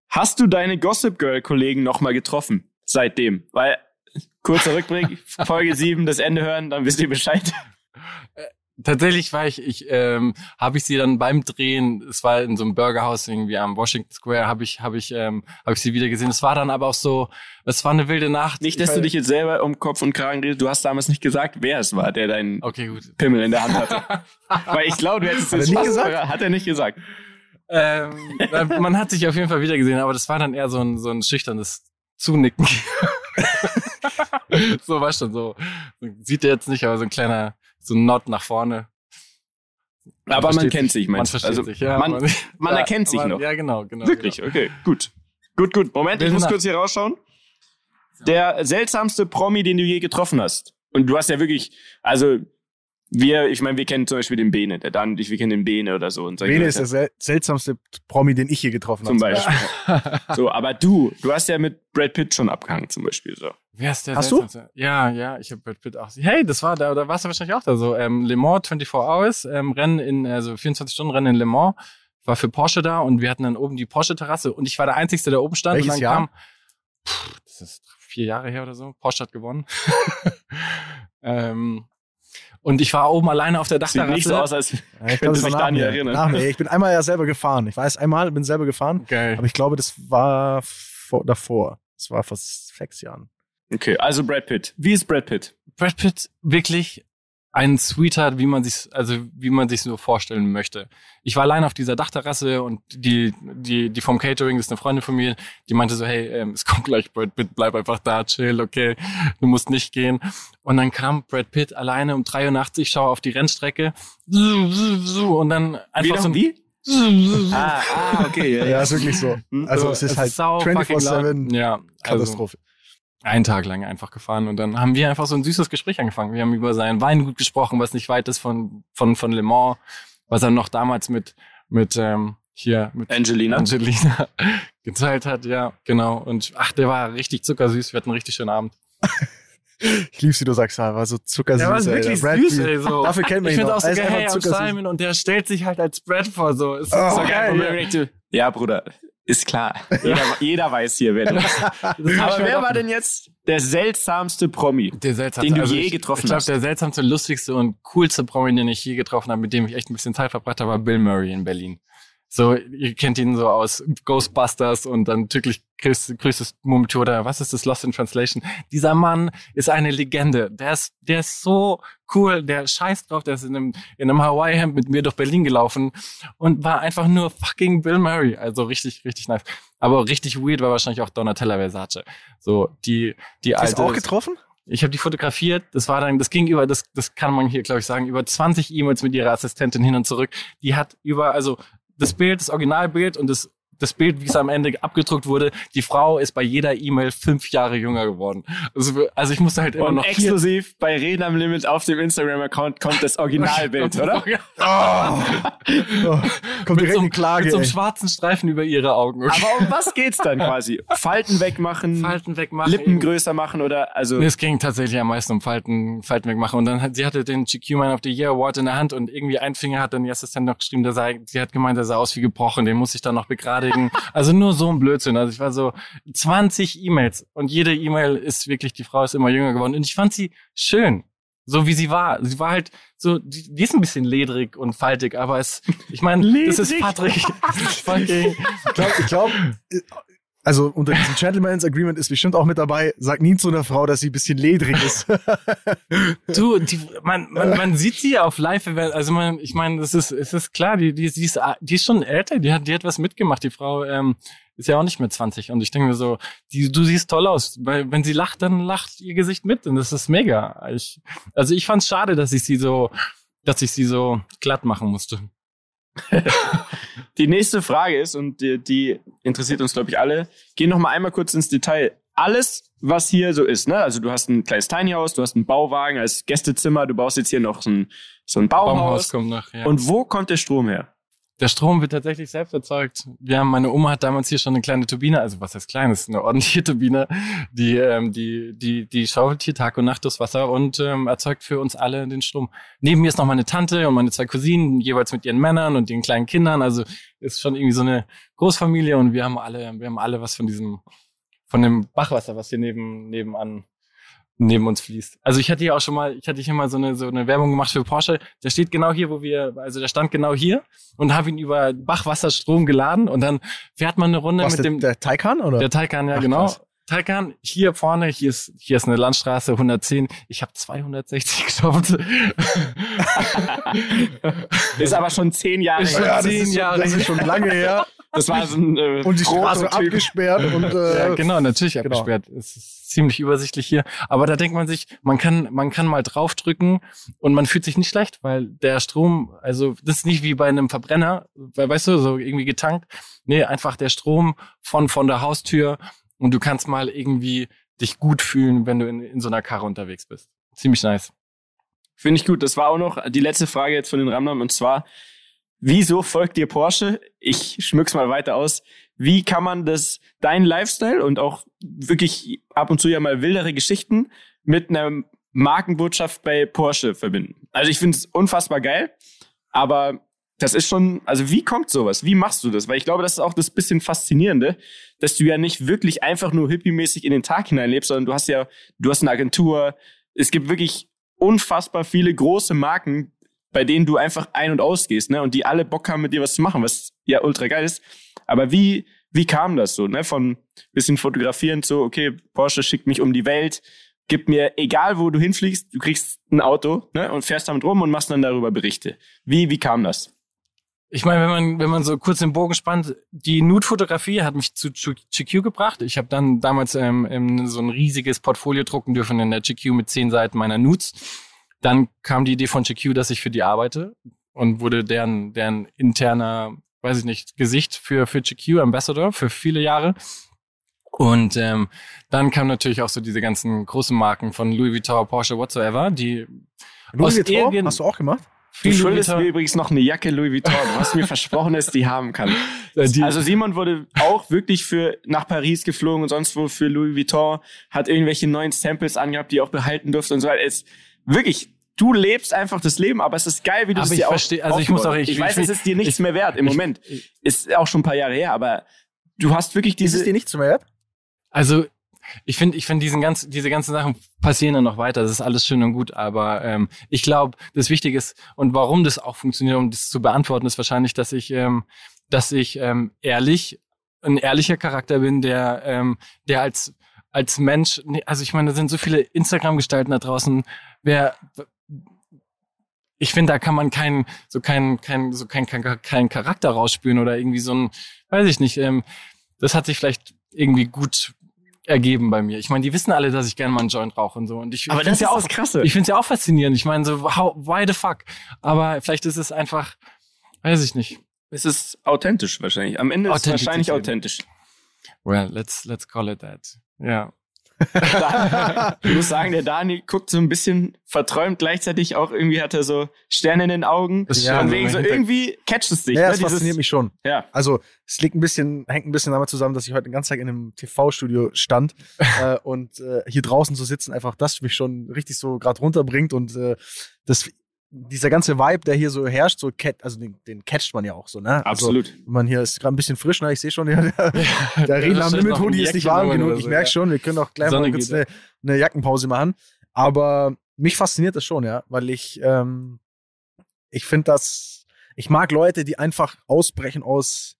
hast du deine Gossip Girl Kollegen nochmal getroffen seitdem? Weil, kurzer Rückblick, Folge 7, das Ende hören, dann wisst ihr Bescheid. Tatsächlich war ich, ich ähm, habe ich sie dann beim Drehen, es war in so einem Burgerhaus irgendwie am Washington Square, habe ich, habe ich, ähm, habe ich sie wieder gesehen. Es war dann aber auch so, es war eine wilde Nacht. Nicht, dass Ich du dich jetzt selber um Kopf und Kragen redest. Du hast damals nicht gesagt, wer es war, der deinen Okay, gut. Pimmel in der Hand hatte. *laughs* Weil ich glaube, du hättest Hat er jetzt nicht gesagt? Hat er nicht gesagt. ähm, man hat sich auf jeden Fall wieder gesehen, aber das war dann eher so ein, so ein schüchternes Zunicken. *laughs* so war schon so. Sieht er jetzt nicht, aber so ein kleiner, so ein Nod nach vorne. Aber man kennt sich, Man meinst du? versteht Also, sich, ja. man- Man ja, erkennt sich man, noch. Ja, genau, genau. Wirklich, okay, gut. Gut, gut. Moment, ich muss kurz hier rausschauen. Der seltsamste Promi, den du je getroffen hast. Und du hast ja wirklich, also wir, ich meine, wir kennen zum Beispiel den Bene, der Dan und ich, wir kennen den Bene oder so. Und Bene ist der sel seltsamste Promi, den ich je getroffen zum habe. Beispiel. so, aber du, du hast ja mit Brad Pitt schon abgehangen zum Beispiel. So. Wer ist der Hast du? seltsamste? Ja, ja, ich habe Brad Pitt auch. Hey, das war da, da warst du wahrscheinlich auch da. So ähm, Le Mans 24 Hours, ähm, Rennen in, also 24 Stunden Rennen in Le Mans. War für Porsche da und wir hatten dann oben die Porsche-Terrasse und ich war der Einzige, der oben stand. Welches und dann Jahr? kam, pff, das ist vier Jahre her oder so. Porsche hat gewonnen. *laughs* ähm, und ich war oben alleine auf der Sieht nicht so aus, als Ja, ich Könnte sich Daniel erinnern. Nach mir. Ich bin einmal ja selber gefahren. Ich weiß einmal, bin selber gefahren, Geil. aber ich glaube, das war vor, davor. Das war vor sechs Jahren. Okay, also Brad Pitt. Wie ist Brad Pitt? Brad Pitt wirklich ein Sweetheart, wie man sich also wie man sich so vorstellen möchte. Ich war allein auf dieser Dachterrasse und die die die vom Catering das ist eine Freundin von mir, die meinte so hey, ähm, es kommt gleich Brad Pitt, bleib einfach da, chill, okay, du musst nicht gehen. Und dann kam Brad Pitt alleine um 83, schaue auf die Rennstrecke und dann einfach so ein wie? wie? Ah, ah, okay. Ja, Ja, ist wirklich so. Also es ist halt sau fucking 24/7 laut. Ja, also, Katastrophe. Einen Tag lang einfach gefahren und dann haben wir einfach so ein süßes Gespräch angefangen. Wir haben über sein Weingut gesprochen, was nicht weit ist von von von Le Mans, was er noch damals mit mit ähm, hier mit Angelina. Angelina *laughs* geteilt hat, ja, genau. Und ach, der war richtig zuckersüß. Wir hatten einen richtig schönen Abend. *laughs* Ich lieb's, wie du sagst, er war so zuckersüß. Der war ey, wirklich Brad süß, ey, so. Dafür kennt man Ich ihn finde auch. so geil, hey. Simon und der stellt sich halt als Brad vor, so. Ist Oh, so geil, geil. ja, Bruder, ist klar. *laughs* Jeder, jeder weiß hier, wer du bist. *laughs* Aber wer war denn jetzt der seltsamste Promi? Der seltsamste, Den du also je ich, getroffen ich glaub, hast. der seltsamste, lustigste und coolste Promi, den ich je getroffen habe, mit dem ich echt ein bisschen Zeit verbracht habe, war Bill Murray in Berlin. So, ihr kennt ihn so aus Ghostbusters und dann größtes, größtes Mummitor oder was ist das Lost in Translation? Dieser Mann ist eine Legende. Der ist, der ist so cool, der scheißt drauf, der ist in einem, in einem Hawaii-Hemd mit mir durch Berlin gelaufen und war einfach nur fucking Bill Murray. Also richtig, richtig nice. Aber richtig weird war wahrscheinlich auch Donatella Versace. So, die, die Hast alte. du auch getroffen? Ich habe die fotografiert. Das war dann, das ging über, das, das kann man hier, glaube ich, sagen, über 20 E-Mails mit ihrer Assistentin hin und zurück. Die hat über, also das Bild, das Originalbild und das das Bild, wie es am Ende abgedruckt wurde, die Frau ist bei jeder E-Mail fünf Jahre jünger geworden. Also, also ich musste halt immer Und noch exklusiv bei Reden am Limit auf dem Instagram-Account kommt das Originalbild, *laughs* oder? Oh, kommt mit direkt so, die Klage. mit so einem schwarzen Streifen über ihre Augen. Okay. Aber um was geht's dann quasi? Falten wegmachen, Falten wegmachen. Lippen größer machen oder also Nee, Es ging tatsächlich am meisten um Falten, Falten wegmachen. Und dann hat, sie hatte den GQ Man of the Year Award in der Hand und irgendwie ein Finger hat dann die Assistent noch geschrieben, der sah, sie hat gemeint, der sah aus wie gebrochen, den muss ich dann noch begradigen. Also nur so ein Blödsinn. Also ich war so 20 E-Mails und jede E-Mail ist wirklich, die Frau ist immer jünger geworden. Und ich fand sie schön. So wie sie war. Sie war halt so, die, die ist ein bisschen ledrig und faltig, aber es, ich meine, das ist? Patrick. *laughs* Ich glaube, ich glaub, also unter diesem Gentleman's Agreement ist bestimmt auch mit dabei, sag nie zu einer Frau, dass sie ein bisschen ledrig ist. *laughs* Du, die, man, man, man sieht sie auf live, also man, ich meine, das ist, es ist klar, die, die, die, ist, die ist schon älter, die hat, die hat was mitgemacht. Die Frau ähm, ist ja auch nicht mehr 20. Und ich denke mir so, die, du siehst toll aus. Weil wenn sie lacht, dann lacht ihr Gesicht mit. Und das ist mega. Ich, also ich fand's schade, dass ich sie so, dass ich sie so glatt machen musste. *laughs* Die nächste Frage ist, und die, die interessiert uns, glaube ich, alle, gehen noch mal einmal kurz ins Detail. Alles, was hier so ist, ne? Also du hast ein kleines Tiny House, du hast einen Bauwagen als Gästezimmer, du baust jetzt hier noch so ein, so ein Baumhaus. Baumhaus kommt noch, ja. Und wo kommt der Strom her? Der Strom wird tatsächlich selbst erzeugt. Wir haben, meine Oma hat damals hier schon eine kleine Turbine, also was heißt kleines, eine ordentliche *laughs* Turbine, die, ähm, die, die, die schaufelt hier Tag und Nacht das Wasser und ähm, erzeugt für uns alle den Strom. Neben mir ist noch meine Tante und meine zwei Cousinen, jeweils mit ihren Männern und den kleinen Kindern. Also ist schon irgendwie so eine Großfamilie und wir haben alle, wir haben alle was von diesem, von dem Bachwasser, was hier neben, nebenan neben uns fließt. Also ich hatte hier auch schon mal, ich hatte hier mal so eine, so eine Werbung gemacht für Porsche. Der steht genau hier, wo wir, also der stand genau hier und habe ihn über Bachwasserstrom geladen und dann fährt man eine Runde Was, mit der, dem, der Taycan, oder? der Taycan, ja Ach, genau. krass. Taycan, hier vorne, hier ist, hier ist eine Landstraße, 110. Ich habe 260 gestoppt. Ist aber schon zehn Jahre Ist her. das, zehn ist schon, Jahre das ist schon lange her. Das war so ein äh, Und die Straße Prototyp. abgesperrt und *laughs* äh, Ja, genau, natürlich genau. abgesperrt. Es ist ziemlich übersichtlich hier. Aber da denkt man sich, man kann, man kann mal draufdrücken und man fühlt sich nicht schlecht, weil der Strom, also das ist nicht wie bei einem Verbrenner, weil, weißt du, so irgendwie getankt. Nee, einfach der Strom von, von der Haustür und du kannst mal irgendwie dich gut fühlen, wenn du in, in so einer Karre unterwegs bist. Ziemlich nice. Finde ich gut. Das war auch noch die letzte Frage jetzt von den Ramnern und zwar, wieso folgt dir Porsche? Ich schmück's mal weiter aus. Wie kann man das, dein Lifestyle und auch wirklich ab und zu ja mal wildere Geschichten mit einer Markenbotschaft bei Porsche verbinden? Also ich finde es unfassbar geil, aber das ist schon, also wie kommt sowas? Wie machst du das? Weil ich glaube, das ist auch das bisschen Faszinierende, dass du ja nicht wirklich einfach nur hippie-mäßig in den Tag hineinlebst, sondern du hast ja, du hast eine Agentur. Es gibt wirklich unfassbar viele große Marken, bei denen du einfach ein- und ausgehst, ne? Und die alle Bock haben, mit dir was zu machen, was ja ultra geil ist. Aber wie, wie kam das so, ne? Von bisschen fotografieren zu, okay, Porsche schickt mich um die Welt, gib mir, egal wo du hinfliegst, du kriegst ein Auto, ne? Und fährst damit rum und machst dann darüber Berichte. Wie, wie kam das? Ich meine, wenn man, wenn man so kurz den Bogen spannt, die Nude-Fotografie hat mich zu GQ gebracht. Ich habe dann damals ähm, ähm, so ein riesiges Portfolio drucken dürfen in der GQ mit zehn Seiten meiner Nudes. Dann kam die Idee von GQ, dass ich für die arbeite und wurde deren, deren interner, weiß ich nicht, Gesicht für, für GQ, Ambassador für viele Jahre. Und ähm, dann kam natürlich auch so diese ganzen großen Marken von Louis Vuitton, Porsche, whatsoever, die Louis Vuitton hast du auch gemacht? Du schuldest mir übrigens noch eine Jacke Louis Vuitton. Du hast mir *laughs* versprochen, dass die haben kann. äh, die, Also Simon wurde auch wirklich für nach Paris geflogen und sonst wo für Louis Vuitton, hat irgendwelche neuen Samples angehabt, die er auch behalten durfte und so weiter. Es wirklich, du lebst einfach das Leben, aber es ist geil, wie du Aber es ich dir auch versteh- also ich muss auch- ich- ich weiß, ich- es ist dir nichts ich- mehr wert im ich- Moment. Ist auch schon ein paar Jahre her, aber du hast wirklich Ist es diese dir nichts mehr wert? Also ich finde, ich finde diesen ganz, diese ganzen Sachen passieren dann noch weiter. Das ist alles schön und gut, aber ähm, ich glaube, das Wichtige ist und warum das auch funktioniert, um das zu beantworten, ist wahrscheinlich, dass ich, ähm, dass ich ähm, ehrlich, ein ehrlicher Charakter bin, der, ähm, der als als Mensch, nee, also ich meine, da sind so viele Instagram-Gestalten da draußen. Wer ich finde, da kann man keinen, so keinen, keinen, so keinen, keinen, keinen Charakter rausspüren oder irgendwie so ein, weiß ich nicht. Ähm, das hat sich vielleicht irgendwie gut ergeben bei mir. Ich meine, die wissen alle, dass ich gerne mal einen Joint rauche und so. Und ich Aber das ist ja auch, das Krasse. ich finde es ja auch faszinierend. Ich meine, so, how, why the fuck? Aber vielleicht ist es einfach, weiß ich nicht. es ist authentisch wahrscheinlich. Am Ende ist es wahrscheinlich authentisch. Well, let's, let's call it that. Ja. *laughs* ich muss sagen, der Dani guckt so ein bisschen verträumt, gleichzeitig auch irgendwie hat er so Sterne in den Augen. Das ja, von wegen so irgendwie catcht es dich. Ja, ne? das fasziniert mich schon. Ja. Also es liegt ein bisschen, hängt ein bisschen damit zusammen, dass ich heute den ganzen Tag in einem TV-Studio stand *laughs* äh, und äh, hier draußen zu sitzen, einfach das mich schon richtig so gerade runterbringt und äh, das dieser ganze Vibe, der hier so herrscht, so cat, also den, den catcht man ja auch so, ne? Also, Absolut. Also, man hier ist gerade ein bisschen frisch, ne? Ich sehe schon, *laughs* der, der, der Reden am Limit Hoodie ist nicht warm genug. So, ich merke ja. schon, wir können auch gleich Sonne mal kurz eine, eine, Jackenpause machen. Aber mich fasziniert das schon, ja, weil ich, ähm, ich finde das, ich mag Leute, die einfach ausbrechen aus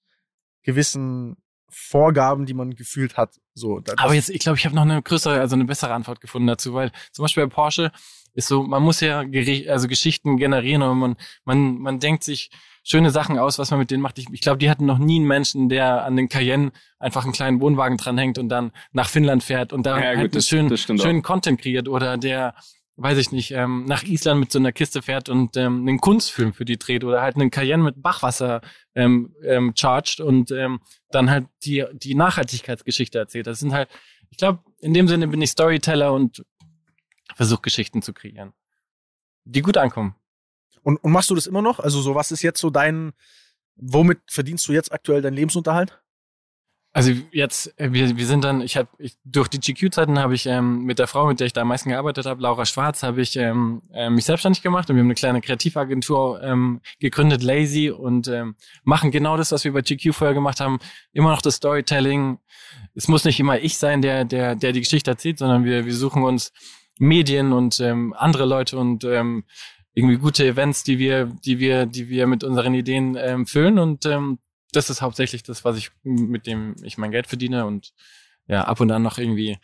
gewissen Vorgaben, die man gefühlt hat. So, Aber jetzt, ich glaube, ich habe noch eine größere, also eine bessere Antwort gefunden dazu, weil zum Beispiel bei Porsche, ist so, man muss ja also Geschichten generieren und man, man, man denkt sich schöne Sachen aus, was man mit denen macht. Ich, ich glaube, die hatten noch nie einen Menschen, der an den Cayenne einfach einen kleinen Wohnwagen dranhängt und dann nach Finnland fährt und da ja, halt gut, schön, schönen Content kreiert oder der weiß ich nicht, ähm, nach Island mit so einer Kiste fährt und ähm, einen Kunstfilm für die dreht oder halt einen Cayenne mit Bachwasser ähm, ähm, charged und ähm, dann halt die, die Nachhaltigkeitsgeschichte erzählt. Das sind halt, ich glaube, in dem Sinne bin ich Storyteller und versuche Geschichten zu kreieren, die gut ankommen. Und, und machst du das immer noch? Also so, was ist jetzt so dein, womit verdienst du jetzt aktuell deinen Lebensunterhalt? Also jetzt, äh, wir, wir sind dann, ich habe durch die GQ-Zeiten habe ich ähm, mit der Frau, mit der ich da am meisten gearbeitet habe, Laura Schwarz, habe ich ähm, äh, mich selbstständig gemacht und wir haben eine kleine Kreativagentur ähm, gegründet, Lazy, und ähm, machen genau das, was wir bei GQ vorher gemacht haben, immer noch das Storytelling. Es muss nicht immer ich sein, der, der, der die Geschichte erzählt, sondern wir, wir suchen uns Medien und ähm, andere Leute und ähm, irgendwie gute Events, die wir, die wir, die wir mit unseren Ideen ähm, füllen und ähm, das ist hauptsächlich das, was ich mit dem ich mein Geld verdiene und ja ab und an noch irgendwie.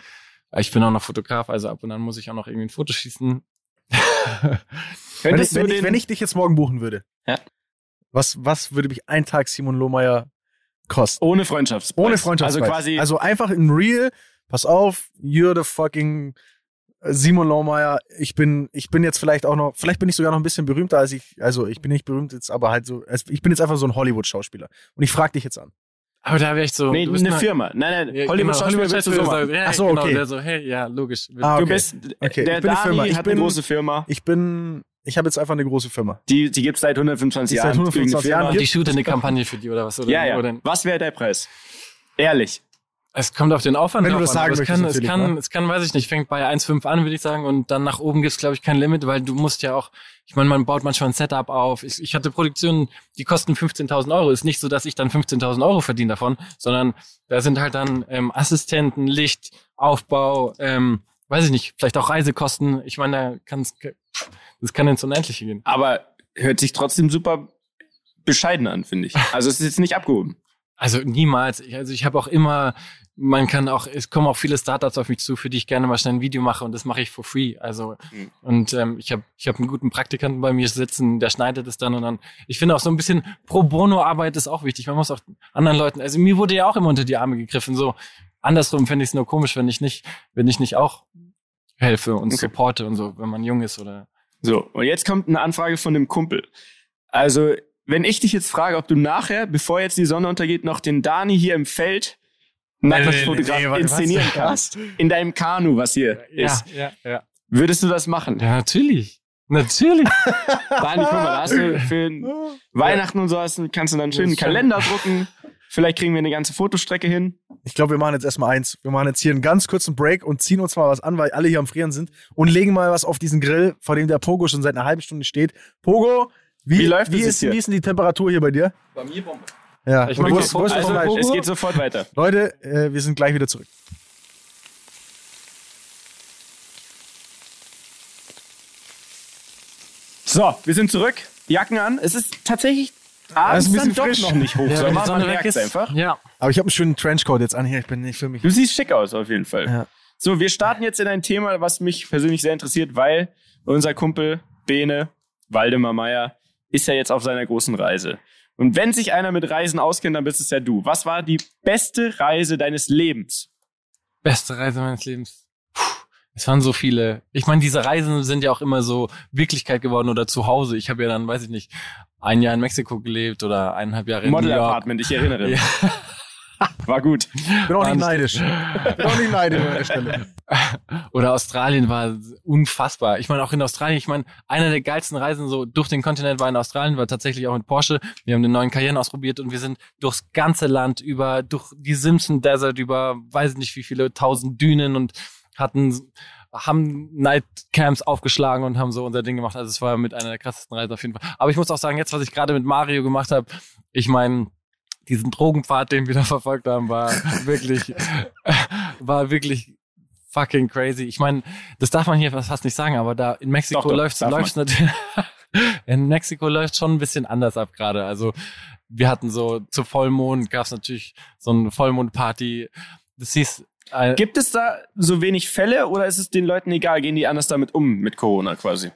Ich bin auch noch Fotograf, also ab und an muss ich auch noch irgendwie ein Foto schießen. *laughs* wenn, ich, wenn, ich, wenn ich dich jetzt morgen buchen würde, ja. was, was würde mich ein Tag Simon Lohmeier kosten? Ohne Freundschaftspreis. Ohne Freundschaftspreis. Also quasi. Also einfach in real, pass auf, you're the fucking Simon Lohmeier, ich bin, ich bin jetzt vielleicht auch noch, vielleicht bin ich sogar noch ein bisschen berühmter als ich, also ich bin nicht berühmt jetzt, aber halt so, ich bin jetzt einfach so ein Hollywood-Schauspieler. Und ich frage dich jetzt an. Aber da wäre ich so. Nee, eine mal, Firma. Nein, nein, ja, Hollywood-Schauspieler genau, Hollywood so. Ja, Ach so, genau, okay. Der so, hey, ja, logisch. Ah, okay. Du bist, okay. der ich bin eine Firma. Ich hat bin, eine große Firma. Ich bin, ich habe jetzt einfach eine große Firma. Die, die gibt's seit 125 Jahren. Seit 125 Jahren. Und die shootet eine Kampagne für die oder was? Oder, ja, ja. Oder? Was wäre der Preis? Ehrlich. Es kommt auf den Aufwand Wenn du das sagen an, es kann, es kann, ne? es kann, weiß ich nicht, fängt bei 1,5 an, würde ich sagen, und dann nach oben gibt's glaube ich, kein Limit, weil du musst ja auch, ich meine, man baut manchmal ein Setup auf. Ich, ich hatte Produktionen, die kosten 15.000 Euro. Ist nicht so, dass ich dann 15.000 Euro verdiene davon, sondern da sind halt dann ähm, Assistenten, Licht, Aufbau, ähm, weiß ich nicht, vielleicht auch Reisekosten. Ich meine, da kann's, das kann ins Unendliche gehen. Aber hört sich trotzdem super bescheiden an, finde ich. Also es ist jetzt nicht abgehoben. Also niemals. Also ich habe auch immer man kann auch, es kommen auch viele Startups auf mich zu, für die ich gerne mal schnell ein Video mache und das mache ich for free. Also mhm. und ähm, ich habe ich hab einen guten Praktikanten bei mir sitzen, der schneidet es dann und dann. Ich finde auch so ein bisschen pro bono Arbeit ist auch wichtig. Man muss auch anderen Leuten. Also mir wurde ja auch immer unter die Arme gegriffen. So andersrum fände ich es nur komisch, wenn ich nicht, wenn ich nicht auch helfe und okay. supporte und so, wenn man jung ist oder. So und jetzt kommt eine Anfrage von dem Kumpel. Also wenn ich dich jetzt frage, ob du nachher, bevor jetzt die Sonne untergeht, noch den Dani hier im Feld Nacktfotograf nee, nee, nee, inszenieren kannst. In deinem Kanu, was hier ja, ist. Ja, ja. Würdest du das machen? Ja, natürlich. Natürlich. *laughs* Dani, guck mal, da hast du für *laughs* Weihnachten und so hast, kannst du dann einen schönen Kalender drucken. Vielleicht kriegen wir eine ganze Fotostrecke hin. Ich glaube, wir machen jetzt erstmal eins. Wir machen jetzt hier einen ganz kurzen Break und ziehen uns mal was an, weil alle hier am Frieren sind und legen mal was auf diesen Grill, vor dem der Pogo schon seit einer halben Stunde steht. Pogo, wie, wie läuft wie ist, hier? Wie ist denn die Temperatur hier bei dir? Bei mir Bombe. Ja, ich meine, also, es geht sofort weiter. Leute, äh, wir sind gleich wieder zurück. So, wir sind zurück. Jacken an. Es ist tatsächlich abends ist ein bisschen frisch. noch nicht hoch. Ja, man merkt es einfach. Ja. Aber ich habe einen schönen Trenchcoat jetzt an hier. Ich bin nicht für mich. Du siehst schick aus auf jeden Fall. Ja. So, wir starten jetzt in ein Thema, was mich persönlich sehr interessiert, weil unser Kumpel Bene Waldemar Meyer ist ja jetzt auf seiner großen Reise. Und wenn sich einer mit Reisen auskennt, dann bist es ja du. Was war die beste Reise deines Lebens? Beste Reise meines Lebens. Puh, Es waren so viele. Ich meine, diese Reisen sind ja auch immer so Wirklichkeit geworden oder zu Hause. Ich habe ja dann, weiß ich nicht, ein Jahr in Mexiko gelebt oder eineinhalb Jahre in Model New York. Apartment, ich erinnere. *laughs* Ja. *laughs* War gut. Bin auch nicht neidisch. *laughs* Bin auch nicht neidisch an der Stelle. Oder Australien war unfassbar. Ich meine, auch in Australien, ich meine, einer der geilsten Reisen so durch den Kontinent war in Australien, war tatsächlich auch mit Porsche. Wir haben den neuen Cayenne ausprobiert und wir sind durchs ganze Land über, durch die Simpson Desert, über weiß nicht wie viele tausend Dünen und hatten, haben Nightcamps aufgeschlagen und haben so unser Ding gemacht. Also es war mit einer der krassesten Reisen auf jeden Fall. Aber ich muss auch sagen, jetzt, was ich gerade mit Mario gemacht habe, ich meine, diesen Drogenpfad, den wir da verfolgt haben, war wirklich, *laughs* war wirklich fucking crazy. Ich meine, das darf man hier fast nicht sagen, aber da in Mexiko Doch, doch, läuft's, läuft's natürlich, *laughs* in Mexiko läuft schon ein bisschen anders ab gerade. Also wir hatten so zu Vollmond gab's natürlich so eine Vollmondparty. Das hieß, äh, Gibt es da so wenig Fälle oder ist es den Leuten egal? Gehen die anders damit um mit Corona quasi?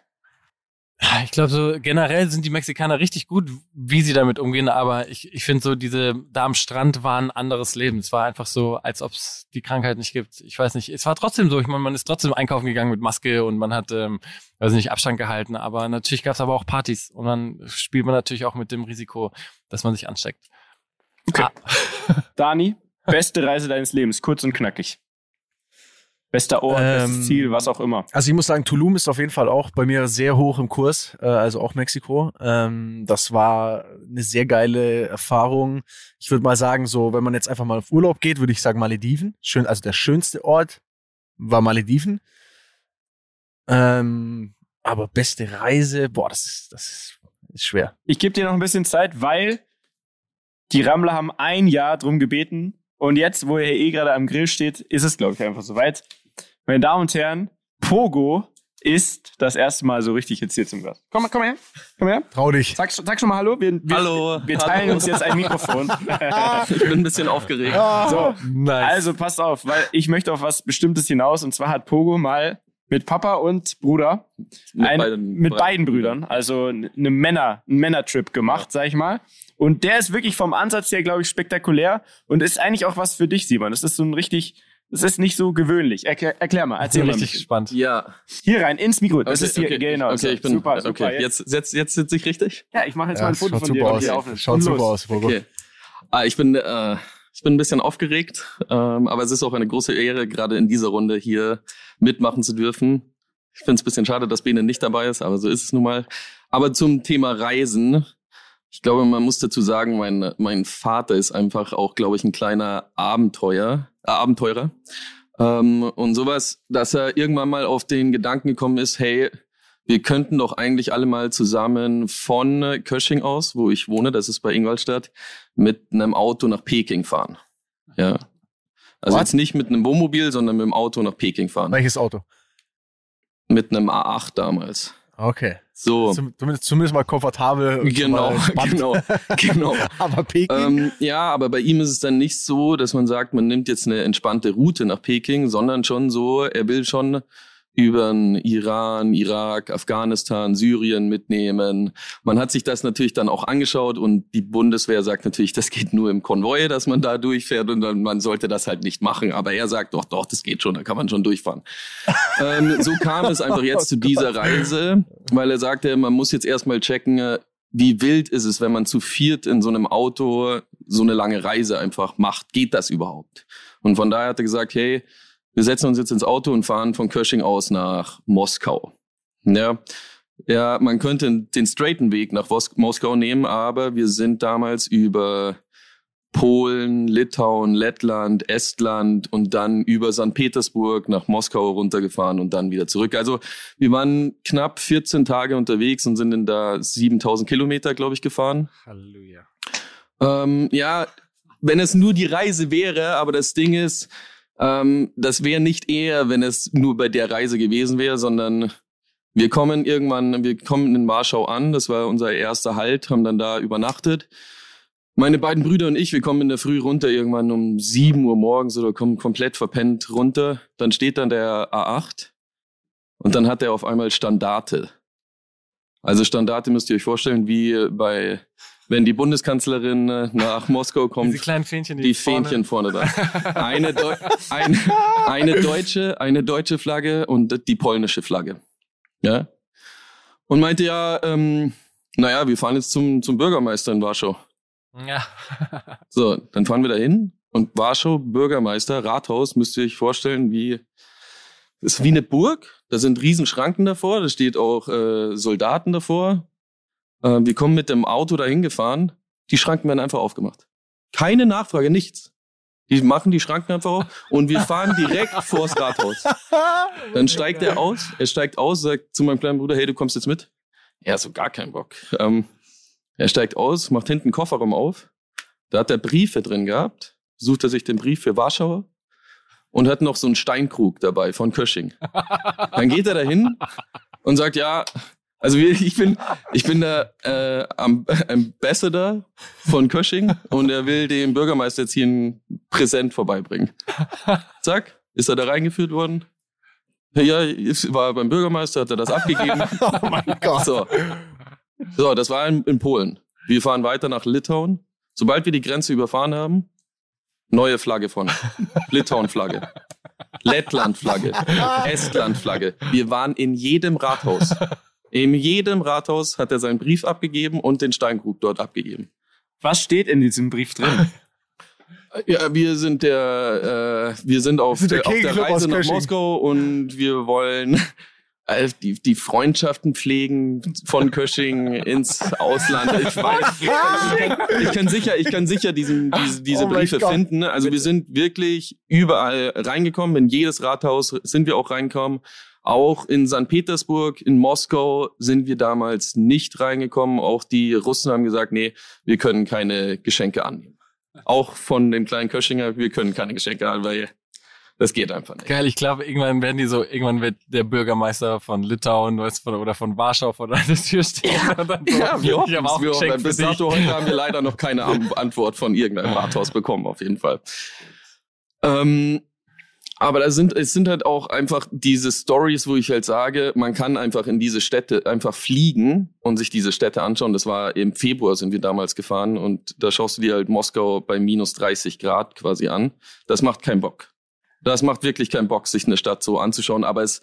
Ich glaube, so generell sind die Mexikaner richtig gut, wie sie damit umgehen, aber ich, ich finde so, diese da am Strand war ein anderes Leben. Es war einfach so, als ob es die Krankheit nicht gibt. Ich weiß nicht, es war trotzdem so. Ich meine, man ist trotzdem einkaufen gegangen mit Maske und man hat, ähm, weiß nicht, Abstand gehalten, aber natürlich gab es aber auch Partys und dann spielt man natürlich auch mit dem Risiko, dass man sich ansteckt. Okay. Ah. *laughs* Dani, beste Reise deines Lebens, kurz und knackig. Bester Ort, Ähm, bestes Ziel, was auch immer. Also ich muss sagen, Tulum ist auf jeden Fall auch bei mir sehr hoch im Kurs, äh, also auch Mexiko. Ähm, das war eine sehr geile Erfahrung. Ich würde mal sagen, so, wenn man jetzt einfach mal auf Urlaub geht, würde ich sagen Malediven. Schön, also der schönste Ort war Malediven. Ähm, aber beste Reise, boah, das ist, das ist, schwer. Ich gebe dir noch ein bisschen Zeit, weil die Rammler haben ein Jahr drum gebeten. Und jetzt, wo er eh gerade am Grill steht, ist es, glaube ich, einfach soweit. Meine Damen und Herren, Pogo ist das erste Mal so richtig jetzt hier zum Gast. Komm, mal, komm her. Komm her. Trau dich. Sag, sag schon mal Hallo. Wir, wir, Hallo. Wir teilen Hallo. uns jetzt ein Mikrofon. *laughs* Ich bin ein bisschen aufgeregt. so, Nice. also passt auf, weil ich möchte auf was Bestimmtes hinaus. Und zwar hat Pogo mal mit Papa und Bruder Mit ein, beiden mit beiden Brüdern, also eine Männer, einen Männertrip gemacht, sag ich mal. Und der ist wirklich vom Ansatz her, glaube ich, spektakulär und ist eigentlich auch was für dich, Simon. Das ist so ein richtig, das ist nicht so gewöhnlich. Erklär, erklär mal, ich erzähl bin mal. richtig gespannt. Ja. Hier rein, ins Mikro. Das Okay, ist hier, okay, genau. Okay, ich bin, super, super. okay. Jetzt, jetzt, jetzt sitze ich richtig? ja, ich mache jetzt Ja, mal ein Foto von dir, aus. aufnimmst. Schaut super aus, Pogo. Okay. Ah, ich bin, äh, ich bin ein bisschen aufgeregt, ähm, aber es ist auch eine große Ehre, gerade in dieser Runde hier mitmachen zu dürfen. Ich finde es ein bisschen schade, dass Bene nicht dabei ist, aber so ist es nun mal. Aber zum Thema Reisen. Ich glaube, man muss dazu sagen, mein, mein Vater ist einfach auch, glaube ich, ein kleiner Abenteuer, äh, Abenteurer. Ähm, und sowas, dass er irgendwann mal auf den Gedanken gekommen ist, hey, wir könnten doch eigentlich alle mal zusammen von Kösching aus, wo ich wohne, das ist bei Ingolstadt, mit einem Auto nach Peking fahren. Ja. Also What? jetzt nicht mit einem Wohnmobil, sondern mit dem Auto nach Peking fahren. Welches Auto? Mit einem A8 damals. Okay. So. Zum, zumindest, zumindest mal komfortabel. Genau, mal *laughs* genau, genau. *laughs* Aber Peking? ähm, ja, aber bei ihm ist es dann nicht so, dass man sagt, man nimmt jetzt eine entspannte Route nach Peking, sondern schon so, er will schon über den Iran, Irak, Afghanistan, Syrien mitnehmen. Man hat sich das natürlich dann auch angeschaut und die Bundeswehr sagt natürlich, das geht nur im Konvoi, dass man da durchfährt und dann, man sollte das halt nicht machen. Aber er sagt, doch, doch, das geht schon, da kann man schon durchfahren. *laughs* ähm, so kam es einfach jetzt zu dieser Reise, weil er sagte, man muss jetzt erstmal checken, äh, wie wild ist es, wenn man zu viert in so einem Auto so eine lange Reise einfach macht? Geht das überhaupt? Und von daher hat er gesagt, hey, wir setzen uns jetzt ins Auto und fahren von Kösching aus nach Moskau. Ja, ja man könnte den straighten Weg nach Wos Moskau nehmen, aber wir sind damals über Polen, Litauen, Lettland, Estland und dann über St. Petersburg nach Moskau runtergefahren und dann wieder zurück. Also wir waren knapp 14 Tage unterwegs und sind in da 7000 Kilometer, glaube ich, gefahren. Halleluja. Ähm, ja, wenn es nur die Reise wäre, aber das Ding ist, ähm, das wäre nicht eher, wenn es nur bei der Reise gewesen wäre, sondern wir kommen irgendwann, wir kommen in Warschau an, das war unser erster Halt, haben dann da übernachtet. Meine beiden Brüder und ich, wir kommen in der Früh runter, irgendwann um 7 Uhr morgens oder kommen komplett verpennt runter. Dann steht dann der A8 und dann hat er auf einmal Standarte. Also Standarte müsst ihr euch vorstellen, wie bei, wenn die Bundeskanzlerin äh, nach Moskau kommt. Diese kleinen Fähnchen, die, die vorne- Fähnchen vorne da. Eine, Deu ein, eine deutsche, eine deutsche Flagge und die polnische Flagge. Ja. Und meinte ja, ähm, naja, wir fahren jetzt zum, zum Bürgermeister in Warschau. Ja. So, dann fahren wir da hin und Warschau, Bürgermeister, Rathaus, müsst ihr euch vorstellen, wie, ist wie eine Burg. Da sind riesen Schranken davor, da steht auch äh, Soldaten davor. Äh, wir kommen mit dem Auto dahin gefahren, die Schranken werden einfach aufgemacht. Keine Nachfrage, nichts. Die machen die Schranken einfach auf und wir fahren direkt *laughs* vors Rathaus. *laughs* Dann steigt er aus, er steigt aus, sagt zu meinem kleinen Bruder, hey, du kommst jetzt mit? Er so, gar keinen Bock. Ähm, er steigt aus, macht hinten einen Kofferraum auf. Da hat er Briefe drin gehabt. Sucht er sich den Brief für Warschau und hat noch so einen Steinkrug dabei von Kösching. Dann geht er dahin und sagt, ja, also ich bin, ich bin der äh, Am- Ambassador von Kösching und er will dem Bürgermeister jetzt hier ein Präsent vorbeibringen. Zack, ist er da reingeführt worden. Ja, war beim Bürgermeister, hat er das abgegeben. *laughs* Oh mein Gott. So. so, das war in, in Polen. Wir fahren weiter nach Litauen. Sobald wir die Grenze überfahren haben, neue Flagge von. Litauen-Flagge. Lettland-Flagge. Estland-Flagge. Wir waren in jedem Rathaus. In jedem Rathaus hat er seinen Brief abgegeben und den Steinkrug dort abgegeben. Was steht in diesem Brief drin? Ja, wir sind der, äh, wir sind auf, Wir sind der der, auf der Reise nach. Moskau und wir wollen äh, die, die Freundschaften pflegen von Kösching ins Ausland. Ich weiß, *laughs* ich kann, ich kann sicher, ich kann sicher diesen, diese, diese Oh Briefe finden. ne? Also wir sind wirklich überall reingekommen. In jedes Rathaus sind wir auch reingekommen. Auch in St. Petersburg, in Moskau sind wir damals nicht reingekommen. Auch die Russen haben gesagt, nee, wir können keine Geschenke annehmen. Auch von dem kleinen Köschinger, wir können keine Geschenke annehmen, weil das geht einfach nicht. Geil, ich glaube, irgendwann werden die so, irgendwann wird der Bürgermeister von Litauen oder von Warschau vor deiner Tür stehen. Und dann so, Ja, wir hoffen auch wir hoffen. Bis dato heute haben wir leider noch keine Antwort von irgendeinem *laughs* Rathaus bekommen, auf jeden Fall. Ähm, aber da sind, es sind halt auch einfach diese Stories, wo ich halt sage, man kann einfach in diese Städte einfach fliegen und sich diese Städte anschauen. Das war im Februar sind wir damals gefahren und da schaust du dir halt Moskau bei minus 30 Grad quasi an. Das macht keinen Bock. Das macht wirklich keinen Bock, sich eine Stadt so anzuschauen. Aber es,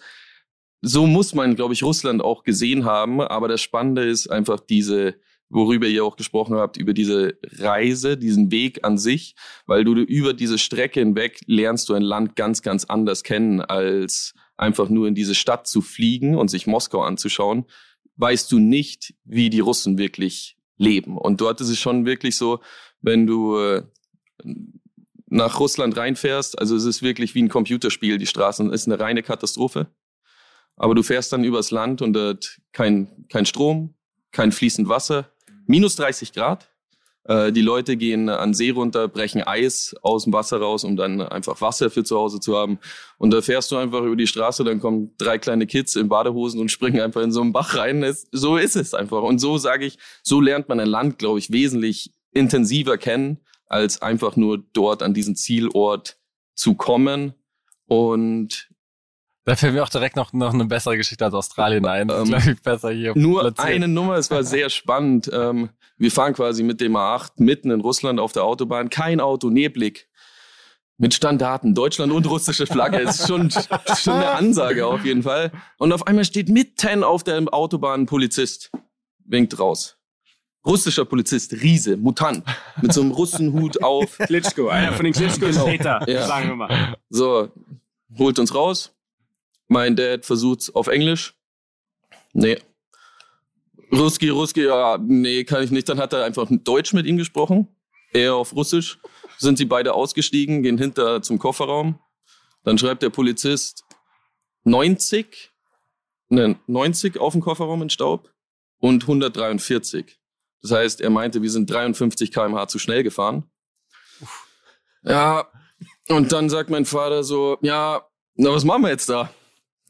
so muss man, glaube ich, Russland auch gesehen haben. Aber das Spannende ist einfach diese, worüber ihr auch gesprochen habt, über diese Reise, diesen Weg an sich, weil du über diese Strecke hinweg lernst du ein Land ganz, ganz anders kennen, als einfach nur in diese Stadt zu fliegen und sich Moskau anzuschauen, weißt du nicht, wie die Russen wirklich leben. Und dort ist es schon wirklich so, wenn du äh, nach Russland reinfährst, also es ist wirklich wie ein Computerspiel, die Straßen ist eine reine Katastrophe. Aber du fährst dann übers Land und dort kein, kein Strom, kein fließend Wasser, minus 30 Grad. Äh, die Leute gehen an See runter, brechen Eis aus dem Wasser raus, um dann einfach Wasser für zu Hause zu haben. Und da fährst du einfach über die Straße, dann kommen drei kleine Kids in Badehosen und springen einfach in so einen Bach rein. So ist es einfach. Und so sage ich, so lernt man ein Land, glaube ich, wesentlich intensiver kennen, als einfach nur dort an diesen Zielort zu kommen. Und Da fällt mir auch direkt noch, noch eine bessere Geschichte als Australien ein. Das ist, Ähm, glaube ich, besser hier Nur platziert. eine Nummer, es war sehr spannend. Ähm, wir fahren quasi mit dem A8 mitten in Russland auf der Autobahn. Kein Auto, neblig. Mit Standarten, Deutschland und russische Flagge. ist schon, schon eine Ansage auf jeden Fall. Und auf einmal steht mitten auf der Autobahn ein Polizist. Winkt raus. Russischer Polizist, Riese, Mutant. Mit so einem Russenhut auf. Klitschko, einer von den Klitschkos Täter, Ja. sagen wir mal. So, holt uns raus. Mein Dad versucht's auf Englisch. Nee. Ruski, Ruski, ja, nee, kann ich nicht. Dann hat er einfach Deutsch mit ihm gesprochen. Er auf Russisch. Sind sie beide ausgestiegen, gehen hinter zum Kofferraum. Dann schreibt der Polizist 90, ne, 90 auf den Kofferraum in Staub und 143. Das heißt, er meinte, wir sind 53 kmh zu schnell gefahren. Ja, und dann sagt mein Vater so, ja, na, was machen wir jetzt da?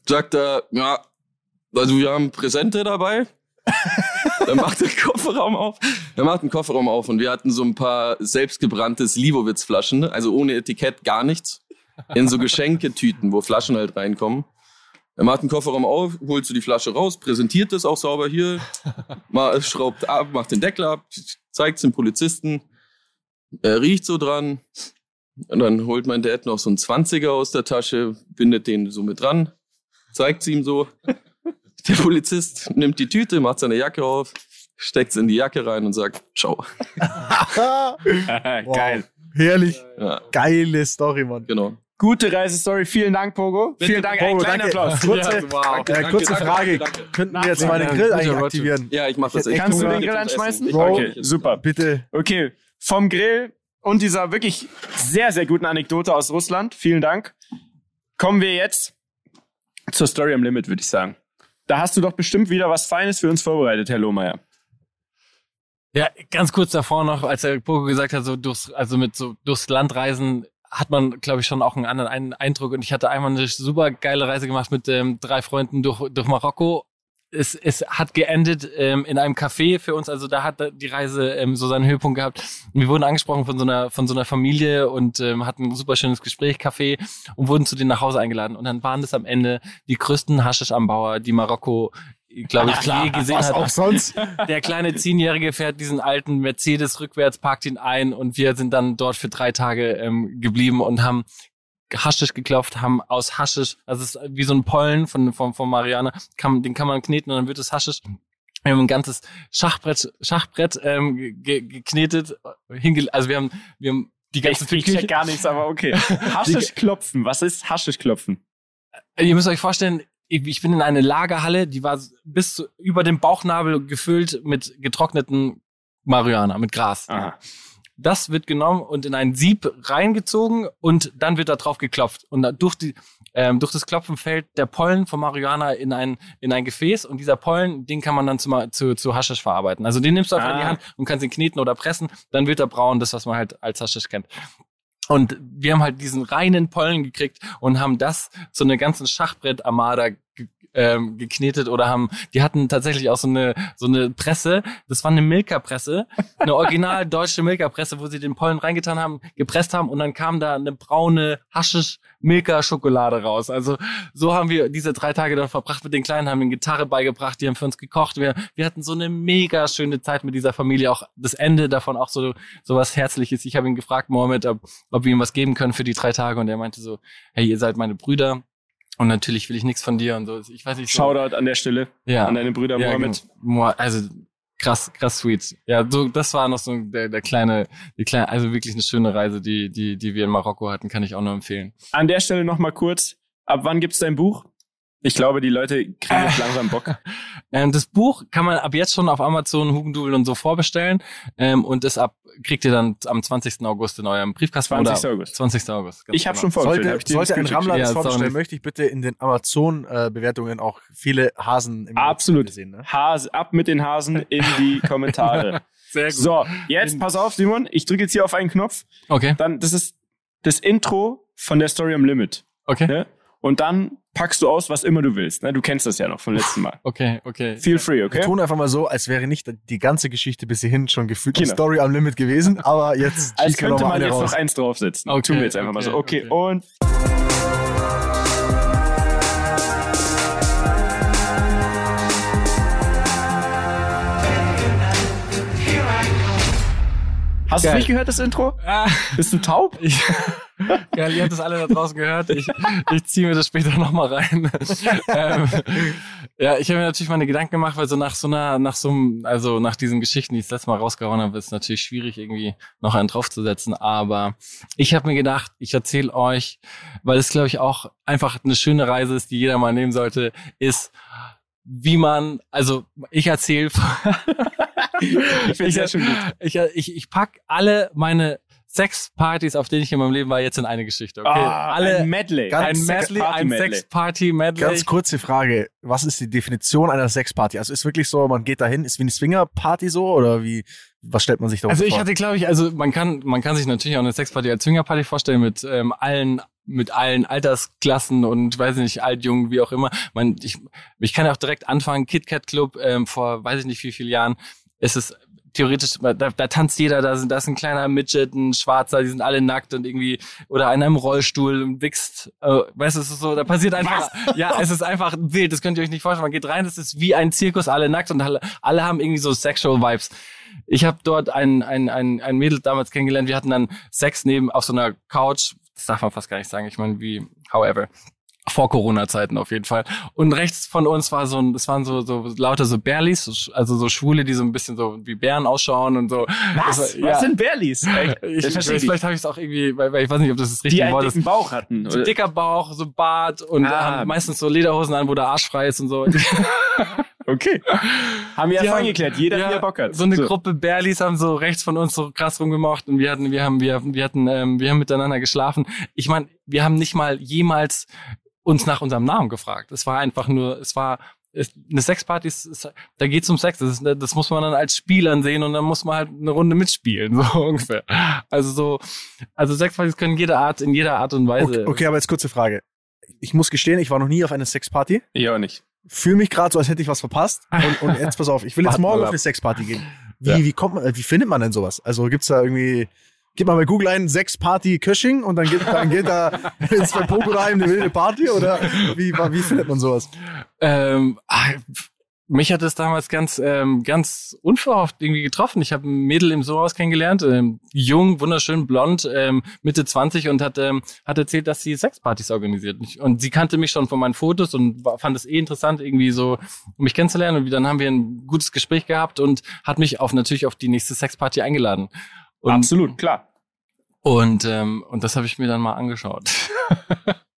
Sagt er, ja, also wir haben Präsente dabei. dann macht der Kofferraum auf. Er macht den Kofferraum auf und wir hatten so ein paar selbstgebrannte Slivovitz-Flaschen, also ohne Etikett gar nichts. In so Geschenketüten, wo Flaschen halt reinkommen. Er macht den Kofferraum auf, holt so die Flasche raus, präsentiert das auch sauber hier, mal, schraubt ab, macht den Deckel ab, zeigt es dem Polizisten. Er riecht so dran. Und dann holt mein Dad noch so einen 20er aus der Tasche, bindet den so mit dran, zeigt es ihm so. *laughs* Der Polizist nimmt die Tüte, macht seine Jacke auf, steckt es in die Jacke rein und sagt, ciao. *laughs* Geil. Herrlich. Ja, Geile Story, Mann. genau. Gute Reisestory. Vielen Dank, Pogo. Vielen Dank. Ein Pogo, kleiner danke. Applaus. Kurze, wow. äh, kurze Frage. Könnten wir jetzt mal den Ja, Grill eigentlich aktivieren? Ja, ich mach das echt. Kannst du den Grill anschmeißen? Ich- Okay, super. Bitte. Okay, vom Grill und dieser wirklich sehr, sehr guten Anekdote aus Russland, vielen Dank, kommen wir jetzt zur Story am Limit, würde ich sagen. Da hast du doch bestimmt wieder was Feines für uns vorbereitet, Herr Lohmeier. Ja, ganz kurz davor noch, als der Pogo gesagt hat, so durchs, also mit so durchs Land reisen, hat man, glaube ich, schon auch einen anderen Ein- Eindruck. Und ich hatte einmal eine super geile Reise gemacht mit ähm, drei Freunden durch, durch Marokko. Es, es hat geendet ähm, in einem Café für uns, also da hat die Reise ähm, so seinen Höhepunkt gehabt. Wir wurden angesprochen von so einer von so einer Familie und ähm, hatten ein super schönes Gespräch, Café und wurden zu denen nach Hause eingeladen. Und dann waren das am Ende die größten Haschisch-Anbauer, die Marokko, glaube ich, *laughs* je gesehen Was hat. auch sonst. Der kleine Zehnjährige fährt diesen alten Mercedes rückwärts, parkt ihn ein und wir sind dann dort für drei Tage ähm, geblieben und haben Haschisch geklopft, haben aus Haschisch, also es ist wie so ein Pollen von, von, von Mariana, kann, den kann man kneten und dann wird es Haschisch. Wir haben ein ganzes Schachbrett, Schachbrett ähm, ge, geknetet, hinge also wir haben, wir haben die ganze Ich, ich check gar nichts, aber okay. *laughs* Haschisch klopfen. Was ist Haschisch klopfen? Ihr müsst euch vorstellen, ich ich bin in eine Lagerhalle, die war bis zu, über dem Bauchnabel gefüllt mit getrockneten Marihuana, mit Gras. Aha. Das wird genommen und in ein Sieb reingezogen und dann wird da drauf geklopft. Und durch, die, ähm, durch das Klopfen fällt der Pollen von Marihuana in ein, in ein Gefäß und dieser Pollen, den kann man dann zu, zu, zu Haschisch verarbeiten. Also den nimmst du einfach in die Ah. Hand und kannst ihn kneten oder pressen, dann wird er braun, das, was man halt als Haschisch kennt. Und wir haben halt diesen reinen Pollen gekriegt und haben das zu einer ganzen Schachbrett-Armada ähm, geknetet oder haben, die hatten tatsächlich auch so eine, so eine Presse, das war eine Milka-Presse, eine original *laughs* deutsche Milka-Presse, wo sie den Pollen reingetan haben, gepresst haben und dann kam da eine braune Haschisch-Milka-Schokolade raus. Also so haben wir diese drei Tage dort verbracht mit den Kleinen, haben ihnen Gitarre beigebracht, die haben für uns gekocht. Wir, wir hatten so eine mega schöne Zeit mit dieser Familie, auch das Ende davon auch so, so was Herzliches. Ich habe ihn gefragt, Mohammed, ob, ob wir ihm was geben können für die drei Tage und er meinte so, hey, ihr seid meine Brüder. Und natürlich will ich nichts von dir und so. Ich weiß nicht. So, Shoutout an der Stelle ja, an deine Brüder ja, Mohammed. genau. Also krass, krass sweet. Ja, so das war noch so der, der kleine, die kleine, also wirklich eine schöne Reise, die die die wir in Marokko hatten, kann ich auch nur empfehlen. An der Stelle noch mal kurz. Ab wann gibt's dein Buch? Ich glaube, die Leute kriegen jetzt langsam Bock. *laughs* Ähm, das Buch kann man ab jetzt schon auf Amazon, Hugendubel und so vorbestellen ähm, und das ab kriegt ihr dann am 20. August in eurem Briefkasten 20. oder August. 20. August. Ich habe genau. schon vorgestellt. Sollte, hab ich sollte ein Rammler das Ja, vorbestellen, sorry. möchte ich bitte in den Amazon-Bewertungen auch viele Hasen im Absolut. sehen. Ne? Hase, ab mit den Hasen in die *laughs* Kommentare. Sehr gut. so, jetzt pass auf, Simon. Ich drücke jetzt hier auf einen Knopf. Okay, Dann, das ist das Intro von der Story am Limit. okay, Ne? Und dann packst du aus, was immer du willst. Ne? Du kennst das ja noch vom letzten Mal. *laughs* okay, okay. Feel free, Wir okay? tun einfach mal so, als wäre nicht die ganze Geschichte bis hierhin schon gefühlt die Genau. Story am Limit gewesen, aber jetzt *laughs* Als wir könnte noch mal man jetzt raus. noch eins draufsetzen. Okay, Tun wir jetzt einfach mal okay, so. Okay, okay. und Hast du Geil. nicht gehört, das Intro? Ah, Bist du taub? *laughs* ich, geil, ihr habt das alle da draußen gehört. Ich, ich ziehe mir das später nochmal rein. ähm, ja, ich habe mir natürlich meine Gedanken gemacht, weil so nach so einer, nach so einem, also nach diesen Geschichten, die ich das letzte Mal rausgehauen habe, ist es natürlich schwierig, irgendwie noch einen draufzusetzen. Aber ich habe mir gedacht, ich erzähle euch, weil es, glaube ich, auch einfach eine schöne Reise ist, die jeder mal nehmen sollte, ist, wie man, also ich erzähle *laughs* Ich ich, ich, ich pack alle meine Sexpartys, auf denen ich in meinem Leben war, jetzt in eine Geschichte. Okay, Ah, alle ein Medley. Ganz ein Medley, ein Party-Medley. Sexparty-Medley. Ganz kurze Frage, was ist die Definition einer Sexparty? Also ist wirklich so, man geht dahin, ist wie eine Swingerparty so oder wie, was stellt man sich da Also ich vor? hatte, glaube ich, also man kann, man kann sich natürlich auch eine Sexparty als Zwingerparty vorstellen mit ähm, allen, mit allen Altersklassen und weiß ich nicht, alt, jung, wie auch immer. Man, ich, ich kann ja auch direkt anfangen. KitKat Club ähm, vor, weiß ich nicht wie vielen Jahren. Es ist theoretisch, da, da tanzt jeder, da, sind, da ist ein kleiner Midget, ein Schwarzer, die sind alle nackt und irgendwie, oder einer im Rollstuhl und wichst, äh, weißt du, es ist so, da passiert einfach, Was? ja, es ist einfach wild, das könnt ihr euch nicht vorstellen. Man geht rein, das ist wie ein Zirkus, alle nackt und alle, alle haben irgendwie so Sexual Vibes. Ich habe dort ein, ein, ein, ein Mädel damals kennengelernt, wir hatten dann Sex neben auf so einer Couch, das darf man fast gar nicht sagen, ich meine, wie, however vor Corona-Zeiten auf jeden Fall. Und rechts von uns war so ein, das waren so, so lauter so Bärlis, also so Schwule, die so ein bisschen so wie Bären ausschauen und so. Was? War, ja. Was sind Bärlis? *laughs* Ich, ich, vielleicht habe ich es auch irgendwie, weil, weil ich weiß nicht, ob das das richtige die Wort ist. Die Bauch hatten. Oder? Dicker Bauch, so Bart und ah. haben meistens so Lederhosen an, wo der Arsch frei ist und so. *laughs* *laughs* okay. Haben wir ja vorhin geklärt, jeder ja, wie er Bock hat. So eine so. Gruppe Bärlis haben so rechts von uns so krass rumgemacht und wir hatten, wir haben, wir, wir hatten, ähm, wir haben miteinander geschlafen. Ich meine, wir haben nicht mal jemals uns nach unserem Namen gefragt. Es war einfach nur, es war eine Sexparty, da geht's um Sex. Das, ist, das muss man dann als Spiel ansehen und dann muss man halt eine Runde mitspielen, *laughs* so ungefähr. Also so, also Sexpartys können jede Art, in jeder Art und Weise. Okay, okay aber jetzt kurze Frage. Ich muss gestehen, ich war noch nie auf einer Sexparty. Ich auch nicht. Fühle mich gerade so, als hätte ich was verpasst. Und, und jetzt pass auf, ich will jetzt morgen auf eine Sexparty gehen. Wie, ja. wie kommt man, wie findet man denn sowas? Also gibt's da irgendwie gib mal bei Google ein, sechs Party Kösching und dann geht, dann geht da *laughs* ins Pokerheim eine wilde Party oder wie, wie findet man sowas? Ähm, ah, mich hat es damals ganz, ähm, ganz unverhofft irgendwie getroffen. Ich habe ein Mädel im Sohaus kennengelernt, ähm, jung, wunderschön, blond, ähm, Mitte 20 und hat, ähm, hat erzählt, dass sie Sexpartys organisiert. Und sie kannte mich schon von meinen Fotos und fand es eh interessant, irgendwie so mich kennenzulernen. Und dann haben wir ein gutes Gespräch gehabt und hat mich auf natürlich auf die nächste Sexparty eingeladen. Und, Absolut, klar. Und, ähm, und das habe ich mir dann mal angeschaut. *laughs*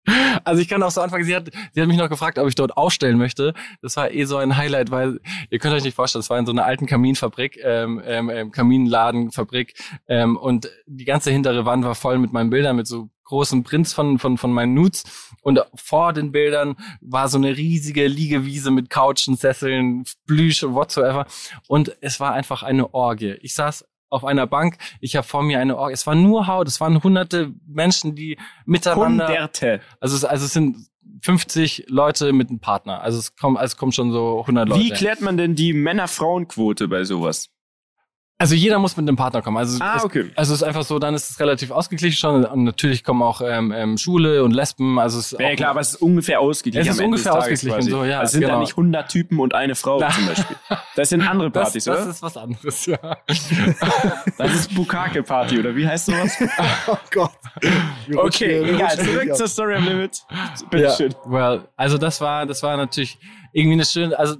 Also ich kann auch so anfangen, sie hat, sie hat mich noch gefragt, ob ich dort ausstellen möchte. Das war eh so ein Highlight, weil ihr könnt euch nicht vorstellen, das war in so einer alten Kaminfabrik, ähm, ähm, ähm, Kaminladenfabrik ähm, und die ganze hintere Wand war voll mit meinen Bildern, mit so großen Prints von, von, von meinen Nudes und vor den Bildern war so eine riesige Liegewiese mit Couchen, Sesseln, Plüsch, whatsoever und es war einfach eine Orgie. Ich saß auf einer Bank. Ich habe vor mir eine Orgie. Es war nur Haut. Es waren hunderte Menschen, die miteinander. Hunderte. Also, also es sind 50 Leute mit einem Partner. Also es kommen, also es kommen schon so 100 Leute. Wie klärt man denn die Männer-Frauen-Quote bei sowas? Also jeder muss mit einem Partner kommen. Also, ah, okay. es, also es ist einfach so, dann ist es relativ ausgeglichen schon. Und natürlich kommen auch ähm, ähm, Schule und Lesben. Also es ist ja, klar, aber es ist ungefähr ausgeglichen. Es ist ungefähr ausgeglichen. So, ja, also es sind genau. da nicht 100 Typen und eine Frau *laughs* zum Beispiel. Das sind andere Partys, das, oder? Das ist was anderes, ja. *laughs* das ist Bukake-Party, oder wie heißt sowas? *laughs* oh Gott. Okay, egal. Zurück zur Story am Limit. Bitteschön. Ja, well, also das war, das war natürlich irgendwie eine schöne, also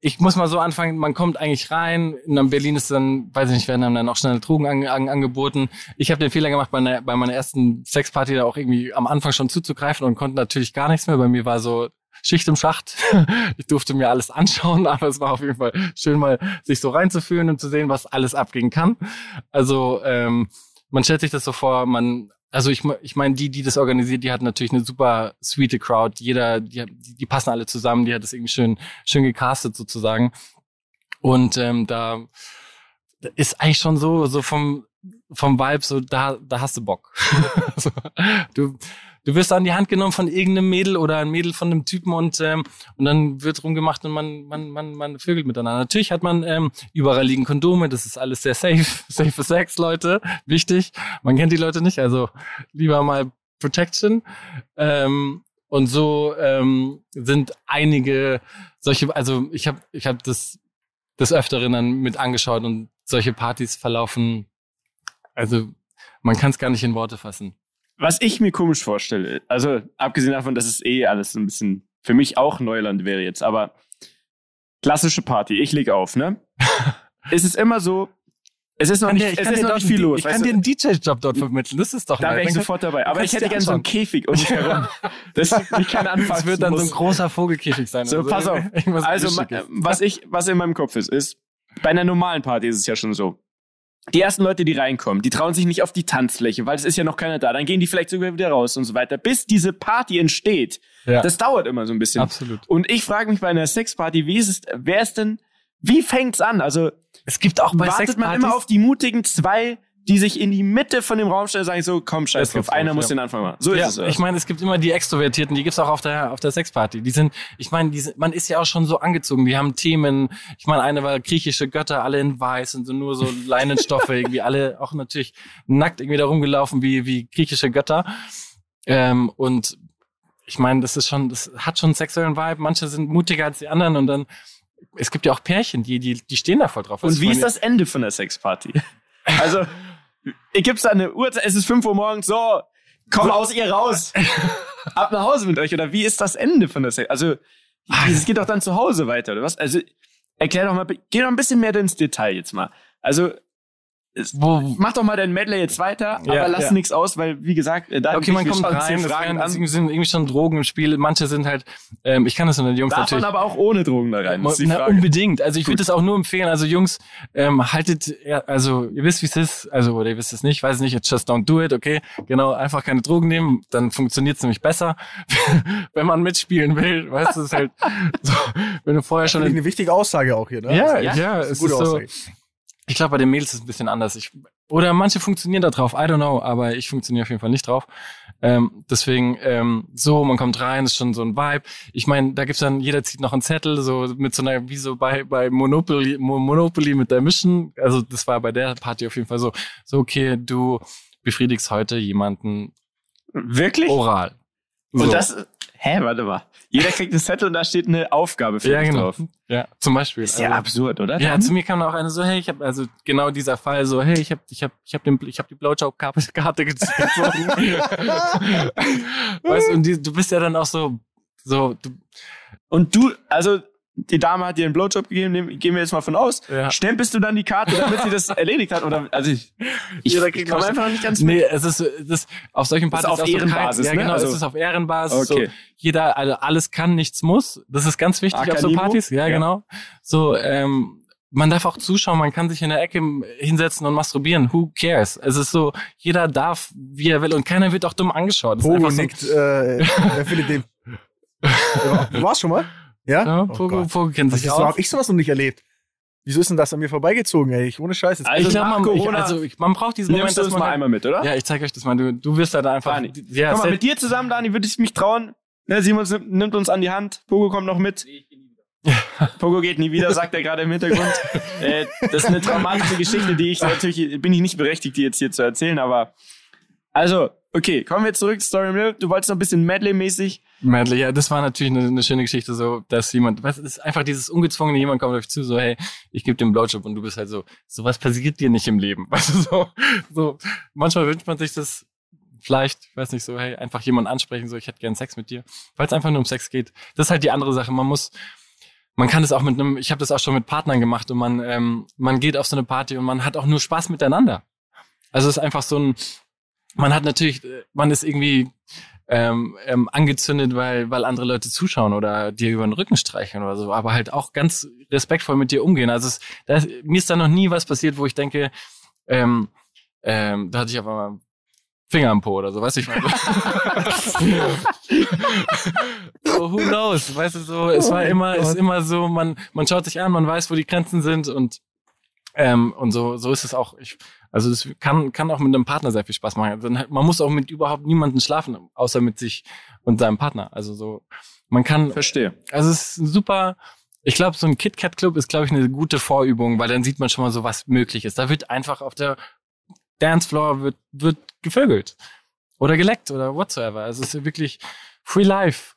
ich muss mal so anfangen, man kommt eigentlich rein, in Berlin ist dann, weiß ich nicht, werden dann auch schnell Drogen an, an, angeboten. Ich habe den Fehler gemacht, bei, einer, bei meiner ersten Sexparty da auch irgendwie am Anfang schon zuzugreifen und konnte natürlich gar nichts mehr. Bei mir war so Schicht im Schacht. *laughs* ich durfte mir alles anschauen, aber es war auf jeden Fall schön mal sich so reinzufühlen und zu sehen, was alles abgehen kann. Also ähm, man stellt sich das so vor, man also ich, ich meine, die, die das organisiert, die hat natürlich eine super sweete Crowd. Jeder, die, die passen alle zusammen, die hat das irgendwie schön, schön gecastet sozusagen. Und ähm, da ist eigentlich schon so, so vom, vom Vibe, so da, da hast du Bock. *laughs* so, du, du wirst an die Hand genommen von irgendeinem Mädel oder ein Mädel von einem Typen und ähm, und dann wird rumgemacht und man man man man vögelt miteinander. Natürlich hat man ähm, überall liegen Kondome, das ist alles sehr safe, *laughs* safe Sex, Leute, wichtig. Man kennt die Leute nicht, also lieber mal Protection. Ähm, und so ähm, sind einige solche, also ich habe ich habe das des Öfteren dann mit angeschaut und solche Partys verlaufen, also man kann es gar nicht in Worte fassen was ich mir komisch vorstelle, also abgesehen davon, dass es eh alles ein bisschen für mich auch Neuland wäre jetzt, aber klassische Party, ich leg auf, ne? *laughs* es ist immer so, es ist noch nicht, es ist noch nicht viel los. Ich kann dir einen DJ-Job dort vermitteln, das ist doch Da wäre ich sofort dabei. Aber ich hätte gerne so einen Käfig um *laughs* mich herum. Das ich kann anfangen. Das wird dann so ein großer Vogelkäfig sein. So, also, pass auf. *laughs* Also, was ich, was in meinem Kopf ist, ist, bei einer normalen Party ist es ja schon so die ersten Leute, die reinkommen, die trauen sich nicht auf die Tanzfläche, weil es ist ja noch keiner da. Dann gehen die vielleicht sogar wieder raus und so weiter. Bis diese Party entsteht, ja. das dauert immer so ein bisschen. Absolut. Und ich frage mich bei einer Sexparty, wie ist es, wer ist denn, wie fängt's an? Also es gibt auch bei wartet man immer auf die mutigen zwei, die sich in die Mitte von dem Raum stellen und sagen so, komm, scheiß drauf, einer muss ja. den Anfang machen. So ist ja, es. oder? ich meine, es gibt immer die Extrovertierten, die gibt's auch auf der auf der Sexparty. Die sind, ich meine, die sind, man ist ja auch schon so angezogen. Die haben Themen. Ich meine, eine war griechische Götter, alle in weiß und so nur so Leinenstoffe *laughs* irgendwie, alle auch natürlich nackt irgendwie da rumgelaufen wie wie griechische Götter. Ähm, und ich meine, das ist schon, das hat schon einen sexuellen Vibe. Manche sind mutiger als die anderen und dann es gibt ja auch Pärchen, die die die stehen da voll drauf. Und wie ist das Ende von der Sexparty? *laughs* Also, gibt's da eine Uhrzeit, es ist 5 Uhr morgens, so, komm aus ihr raus. *laughs* Ab nach Hause mit euch. Oder wie ist das Ende von der Sex? Also, es geht doch dann zu Hause weiter, oder was? Also, erklär doch mal, geh doch ein bisschen mehr ins Detail jetzt mal. Also, es, Wo, mach doch mal dein Medley jetzt weiter, Ja, aber lass ja. nichts aus, weil, wie gesagt, äh, da okay, man kommt rein, Fragen an. sind irgendwie schon Drogen im Spiel. Manche sind halt, ähm, ich kann das unter den Jungs Darf natürlich. man aber auch ohne Drogen da rein? Das ist die Na, Frage. unbedingt. Also ich würde das auch nur empfehlen. Also Jungs, ähm, haltet, ja, also ihr wisst, wie es ist. Also oder ihr wisst es nicht, weiß nicht. Jetzt just don't do it. Okay, genau. Einfach keine Drogen nehmen, dann funktioniert es nämlich besser. *laughs* Wenn man mitspielen will, weißt du, es ist halt *laughs* so, wenn du vorher schon ich in, eine wichtige Aussage auch hier, ne? ja, Ja, ja, Das es ist eine ist gute so. Ich glaube, bei den Mädels ist es ein bisschen anders. Ich, oder manche funktionieren da drauf, I don't know, aber ich funktioniere auf jeden Fall nicht drauf. Ähm, deswegen, ähm, so, man kommt rein, ist schon so ein Vibe. Ich meine, da gibt's dann, jeder zieht noch einen Zettel, so mit so einer, wie so bei, bei Monopoly, Mo- Monopoly mit der Mission. Also das war bei der Party auf jeden Fall so, so okay, du befriedigst heute jemanden Wirklich? oral. So. Und das, hä, warte mal. Jeder kriegt einen Zettel und da steht eine Aufgabe für ja, genau. drauf. Ja, zum Beispiel. Ist ja Also- absurd, oder? Ja, Dann? zu mir kam auch eine so, hey, ich habe also genau dieser Fall so, hey, ich habe ich habe ich habe den ich habe die Blowjob-Karte *laughs* gezogen. *laughs* weißt du, und die, du bist ja dann auch so so du, Und du, also die Dame hat dir einen Blowjob gegeben, nehm- gehen wir jetzt mal von aus. Ja. Stempelst du dann die Karte, damit sie das *laughs* erledigt hat? Oder also ich, ich, Jeder ich kriegt komme einfach noch nicht ganz Nee, es ist das auf solchen Das ist Partys auf auch so Ehrenbasis, kein, ja, ne? genau, Also- es ist auf Ehrenbasis. Okay. So, jeder, also alles kann, nichts muss. Das ist ganz wichtig auf so Akanimo? Partys. Ja, Ja. genau. So, ähm, man darf auch zuschauen, man kann sich in der Ecke hinsetzen und masturbieren. Who cares? Es ist so, jeder darf, wie er will und keiner wird auch dumm angeschaut. Das ist Pogo einfach so- nickt, äh, wer findet den? *laughs* Du warst schon mal? Ja? Ja, Oh Pogo, Gott. Pogo kennt Was sich ist, so, aus. hab ich sowas noch nicht erlebt? Wieso ist denn das an mir vorbeigezogen, ey? Ich, ohne Scheiß. Jetzt Also ich ich, Corona- also ich, man braucht diesen Moment, Nimmst du das mal halt- einmal mit, oder? Ja, ich zeige euch das mal. Du, du wirst da einfach. Dani, ja, Komm mal, mit dir zusammen, Dani, würde ich mich trauen. Ne, Simon nimmt- uns an die Hand. Pogo kommt noch mit. *laughs* Pogo geht nie wieder, sagt er gerade im Hintergrund. *laughs* äh, das ist eine traumatische Geschichte, die ich natürlich, bin ich nicht berechtigt, die jetzt hier zu erzählen, aber also, okay, kommen wir zurück, Story Mill. Du wolltest noch ein bisschen Medley-mäßig. Medley, ja, das war natürlich eine, eine schöne Geschichte, so, dass jemand, es ist einfach dieses ungezwungene, jemand kommt auf dich zu, so, hey, ich gebe dir einen Blowjob und du bist halt so, sowas passiert dir nicht im Leben, *laughs* weißt du, so, so, manchmal wünscht man sich das vielleicht, ich weiß nicht, so, hey, einfach jemanden ansprechen, so, ich hätte gern Sex mit dir, weil es einfach nur um Sex geht. Das ist halt die andere Sache, man muss, man kann das auch mit einem, ich habe das auch schon mit Partnern gemacht und man, ähm, man geht auf so eine Party und man hat auch nur Spaß miteinander. Also es ist einfach so ein, man hat natürlich, äh, man ist irgendwie ähm, ähm, angezündet, weil, weil andere Leute zuschauen oder dir über den Rücken streichen oder so, aber halt auch ganz respektvoll mit dir umgehen. Also es, da ist, mir ist da noch nie was passiert, wo ich denke, ähm, ähm, da hatte ich aber mal Finger am Po oder so, weißt du, ich meine. so, *laughs* who knows, weißt du, so, es Oh war immer, es ist immer so, man, man schaut sich an, man weiß, wo die Grenzen sind und ähm, und so, so ist es auch. Ich, also das kann, kann auch mit einem Partner sehr viel Spaß machen. Man muss auch mit überhaupt niemandem schlafen, außer mit sich und seinem Partner. Also so, man kann, Verstehe. also es ist ein super, ich glaube, so ein KitKat-Club ist, glaube ich, eine gute Vorübung, weil dann sieht man schon mal so, was möglich ist. Da wird einfach auf der Dancefloor wird, wird gevögelt. Oder geleckt oder whatsoever. Also es ist wirklich Free Life.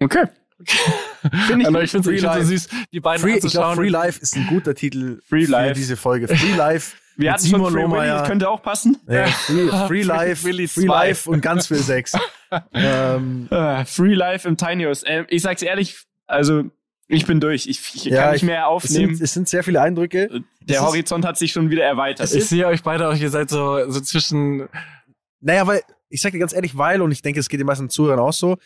Okay. Finde ich, ich finde Free es so süß, die beiden Free, ich glaube, anzuschauen. Free Life ist ein guter Titel Free für Life. diese Folge. Free *laughs* Life. Wir hatten schon Simon Free Willy, könnte auch passen. Ja, *laughs* free, free Free Life, Willy Free 2. Life und ganz viel Sex. *laughs* ähm, Äh, Free Life im Tiny House. Ähm, ich sag's ehrlich, also ich bin durch. Ich, ich Ja, kann nicht ich- mehr es, aufnehmen. sind, es sind sehr viele Eindrücke. Der es ist- Horizont hat sich schon wieder erweitert. Ich sehe euch beide auch, ihr seid so, so zwischen, Naja, weil, ich sag dir ganz ehrlich, weil, und ich denke, es geht den meisten Zuhörern auch so,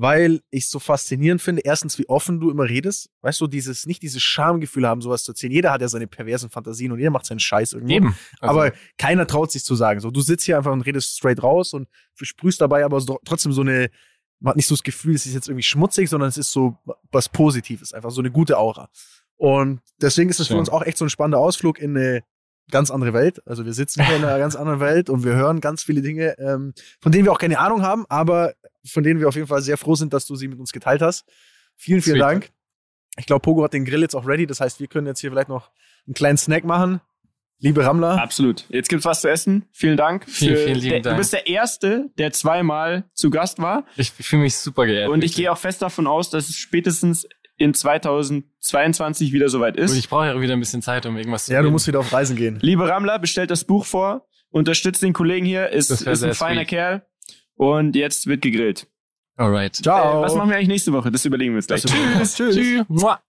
weil ich es so faszinierend finde, erstens, wie offen du immer redest. Weißt du, dieses, nicht dieses Schamgefühl haben, sowas zu erzählen. Jeder hat ja seine perversen Fantasien und jeder macht seinen Scheiß irgendwo. eben. Also, aber keiner traut sich zu sagen. So, du sitzt hier einfach und redest straight raus und versprühst dabei aber so, trotzdem so eine, man hat nicht so das Gefühl, es ist jetzt irgendwie schmutzig, sondern es ist so was Positives, einfach so eine gute Aura. Und deswegen ist es für uns auch echt so ein spannender Ausflug in eine ganz andere Welt. Also wir sitzen hier in einer ganz anderen Welt und wir hören ganz viele Dinge, ähm, von denen wir auch keine Ahnung haben, aber von denen wir auf jeden Fall sehr froh sind, dass du sie mit uns geteilt hast. Vielen, vielen Sweet. Dank. Ich glaube, Pogo hat den Grill jetzt auch ready. Das heißt, wir können jetzt hier vielleicht noch einen kleinen Snack machen. Liebe Rammler. Absolut. Jetzt gibt's was zu essen. Vielen Dank. Vielen, für- vielen lieben der, Dank. Du bist der Erste, der zweimal zu Gast war. Ich fühle mich super geehrt. Und ich gehe auch fest davon aus, dass es spätestens in 2022 wieder soweit Und ist. ich brauche ja wieder ein bisschen Zeit, um irgendwas zu Ja, du reden. musst wieder auf Reisen gehen. Liebe Rammler, bestellt das Buch vor, unterstützt den Kollegen hier, ist, ist ein feiner sweet. Kerl. Und jetzt wird gegrillt. Alright. Ciao. Äh, was machen wir eigentlich nächste Woche? Das überlegen wir uns gleich. Tschüss. Tschüss. Mua.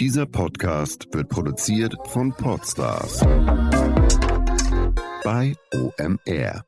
Dieser Podcast wird produziert von Podstars bei OMR.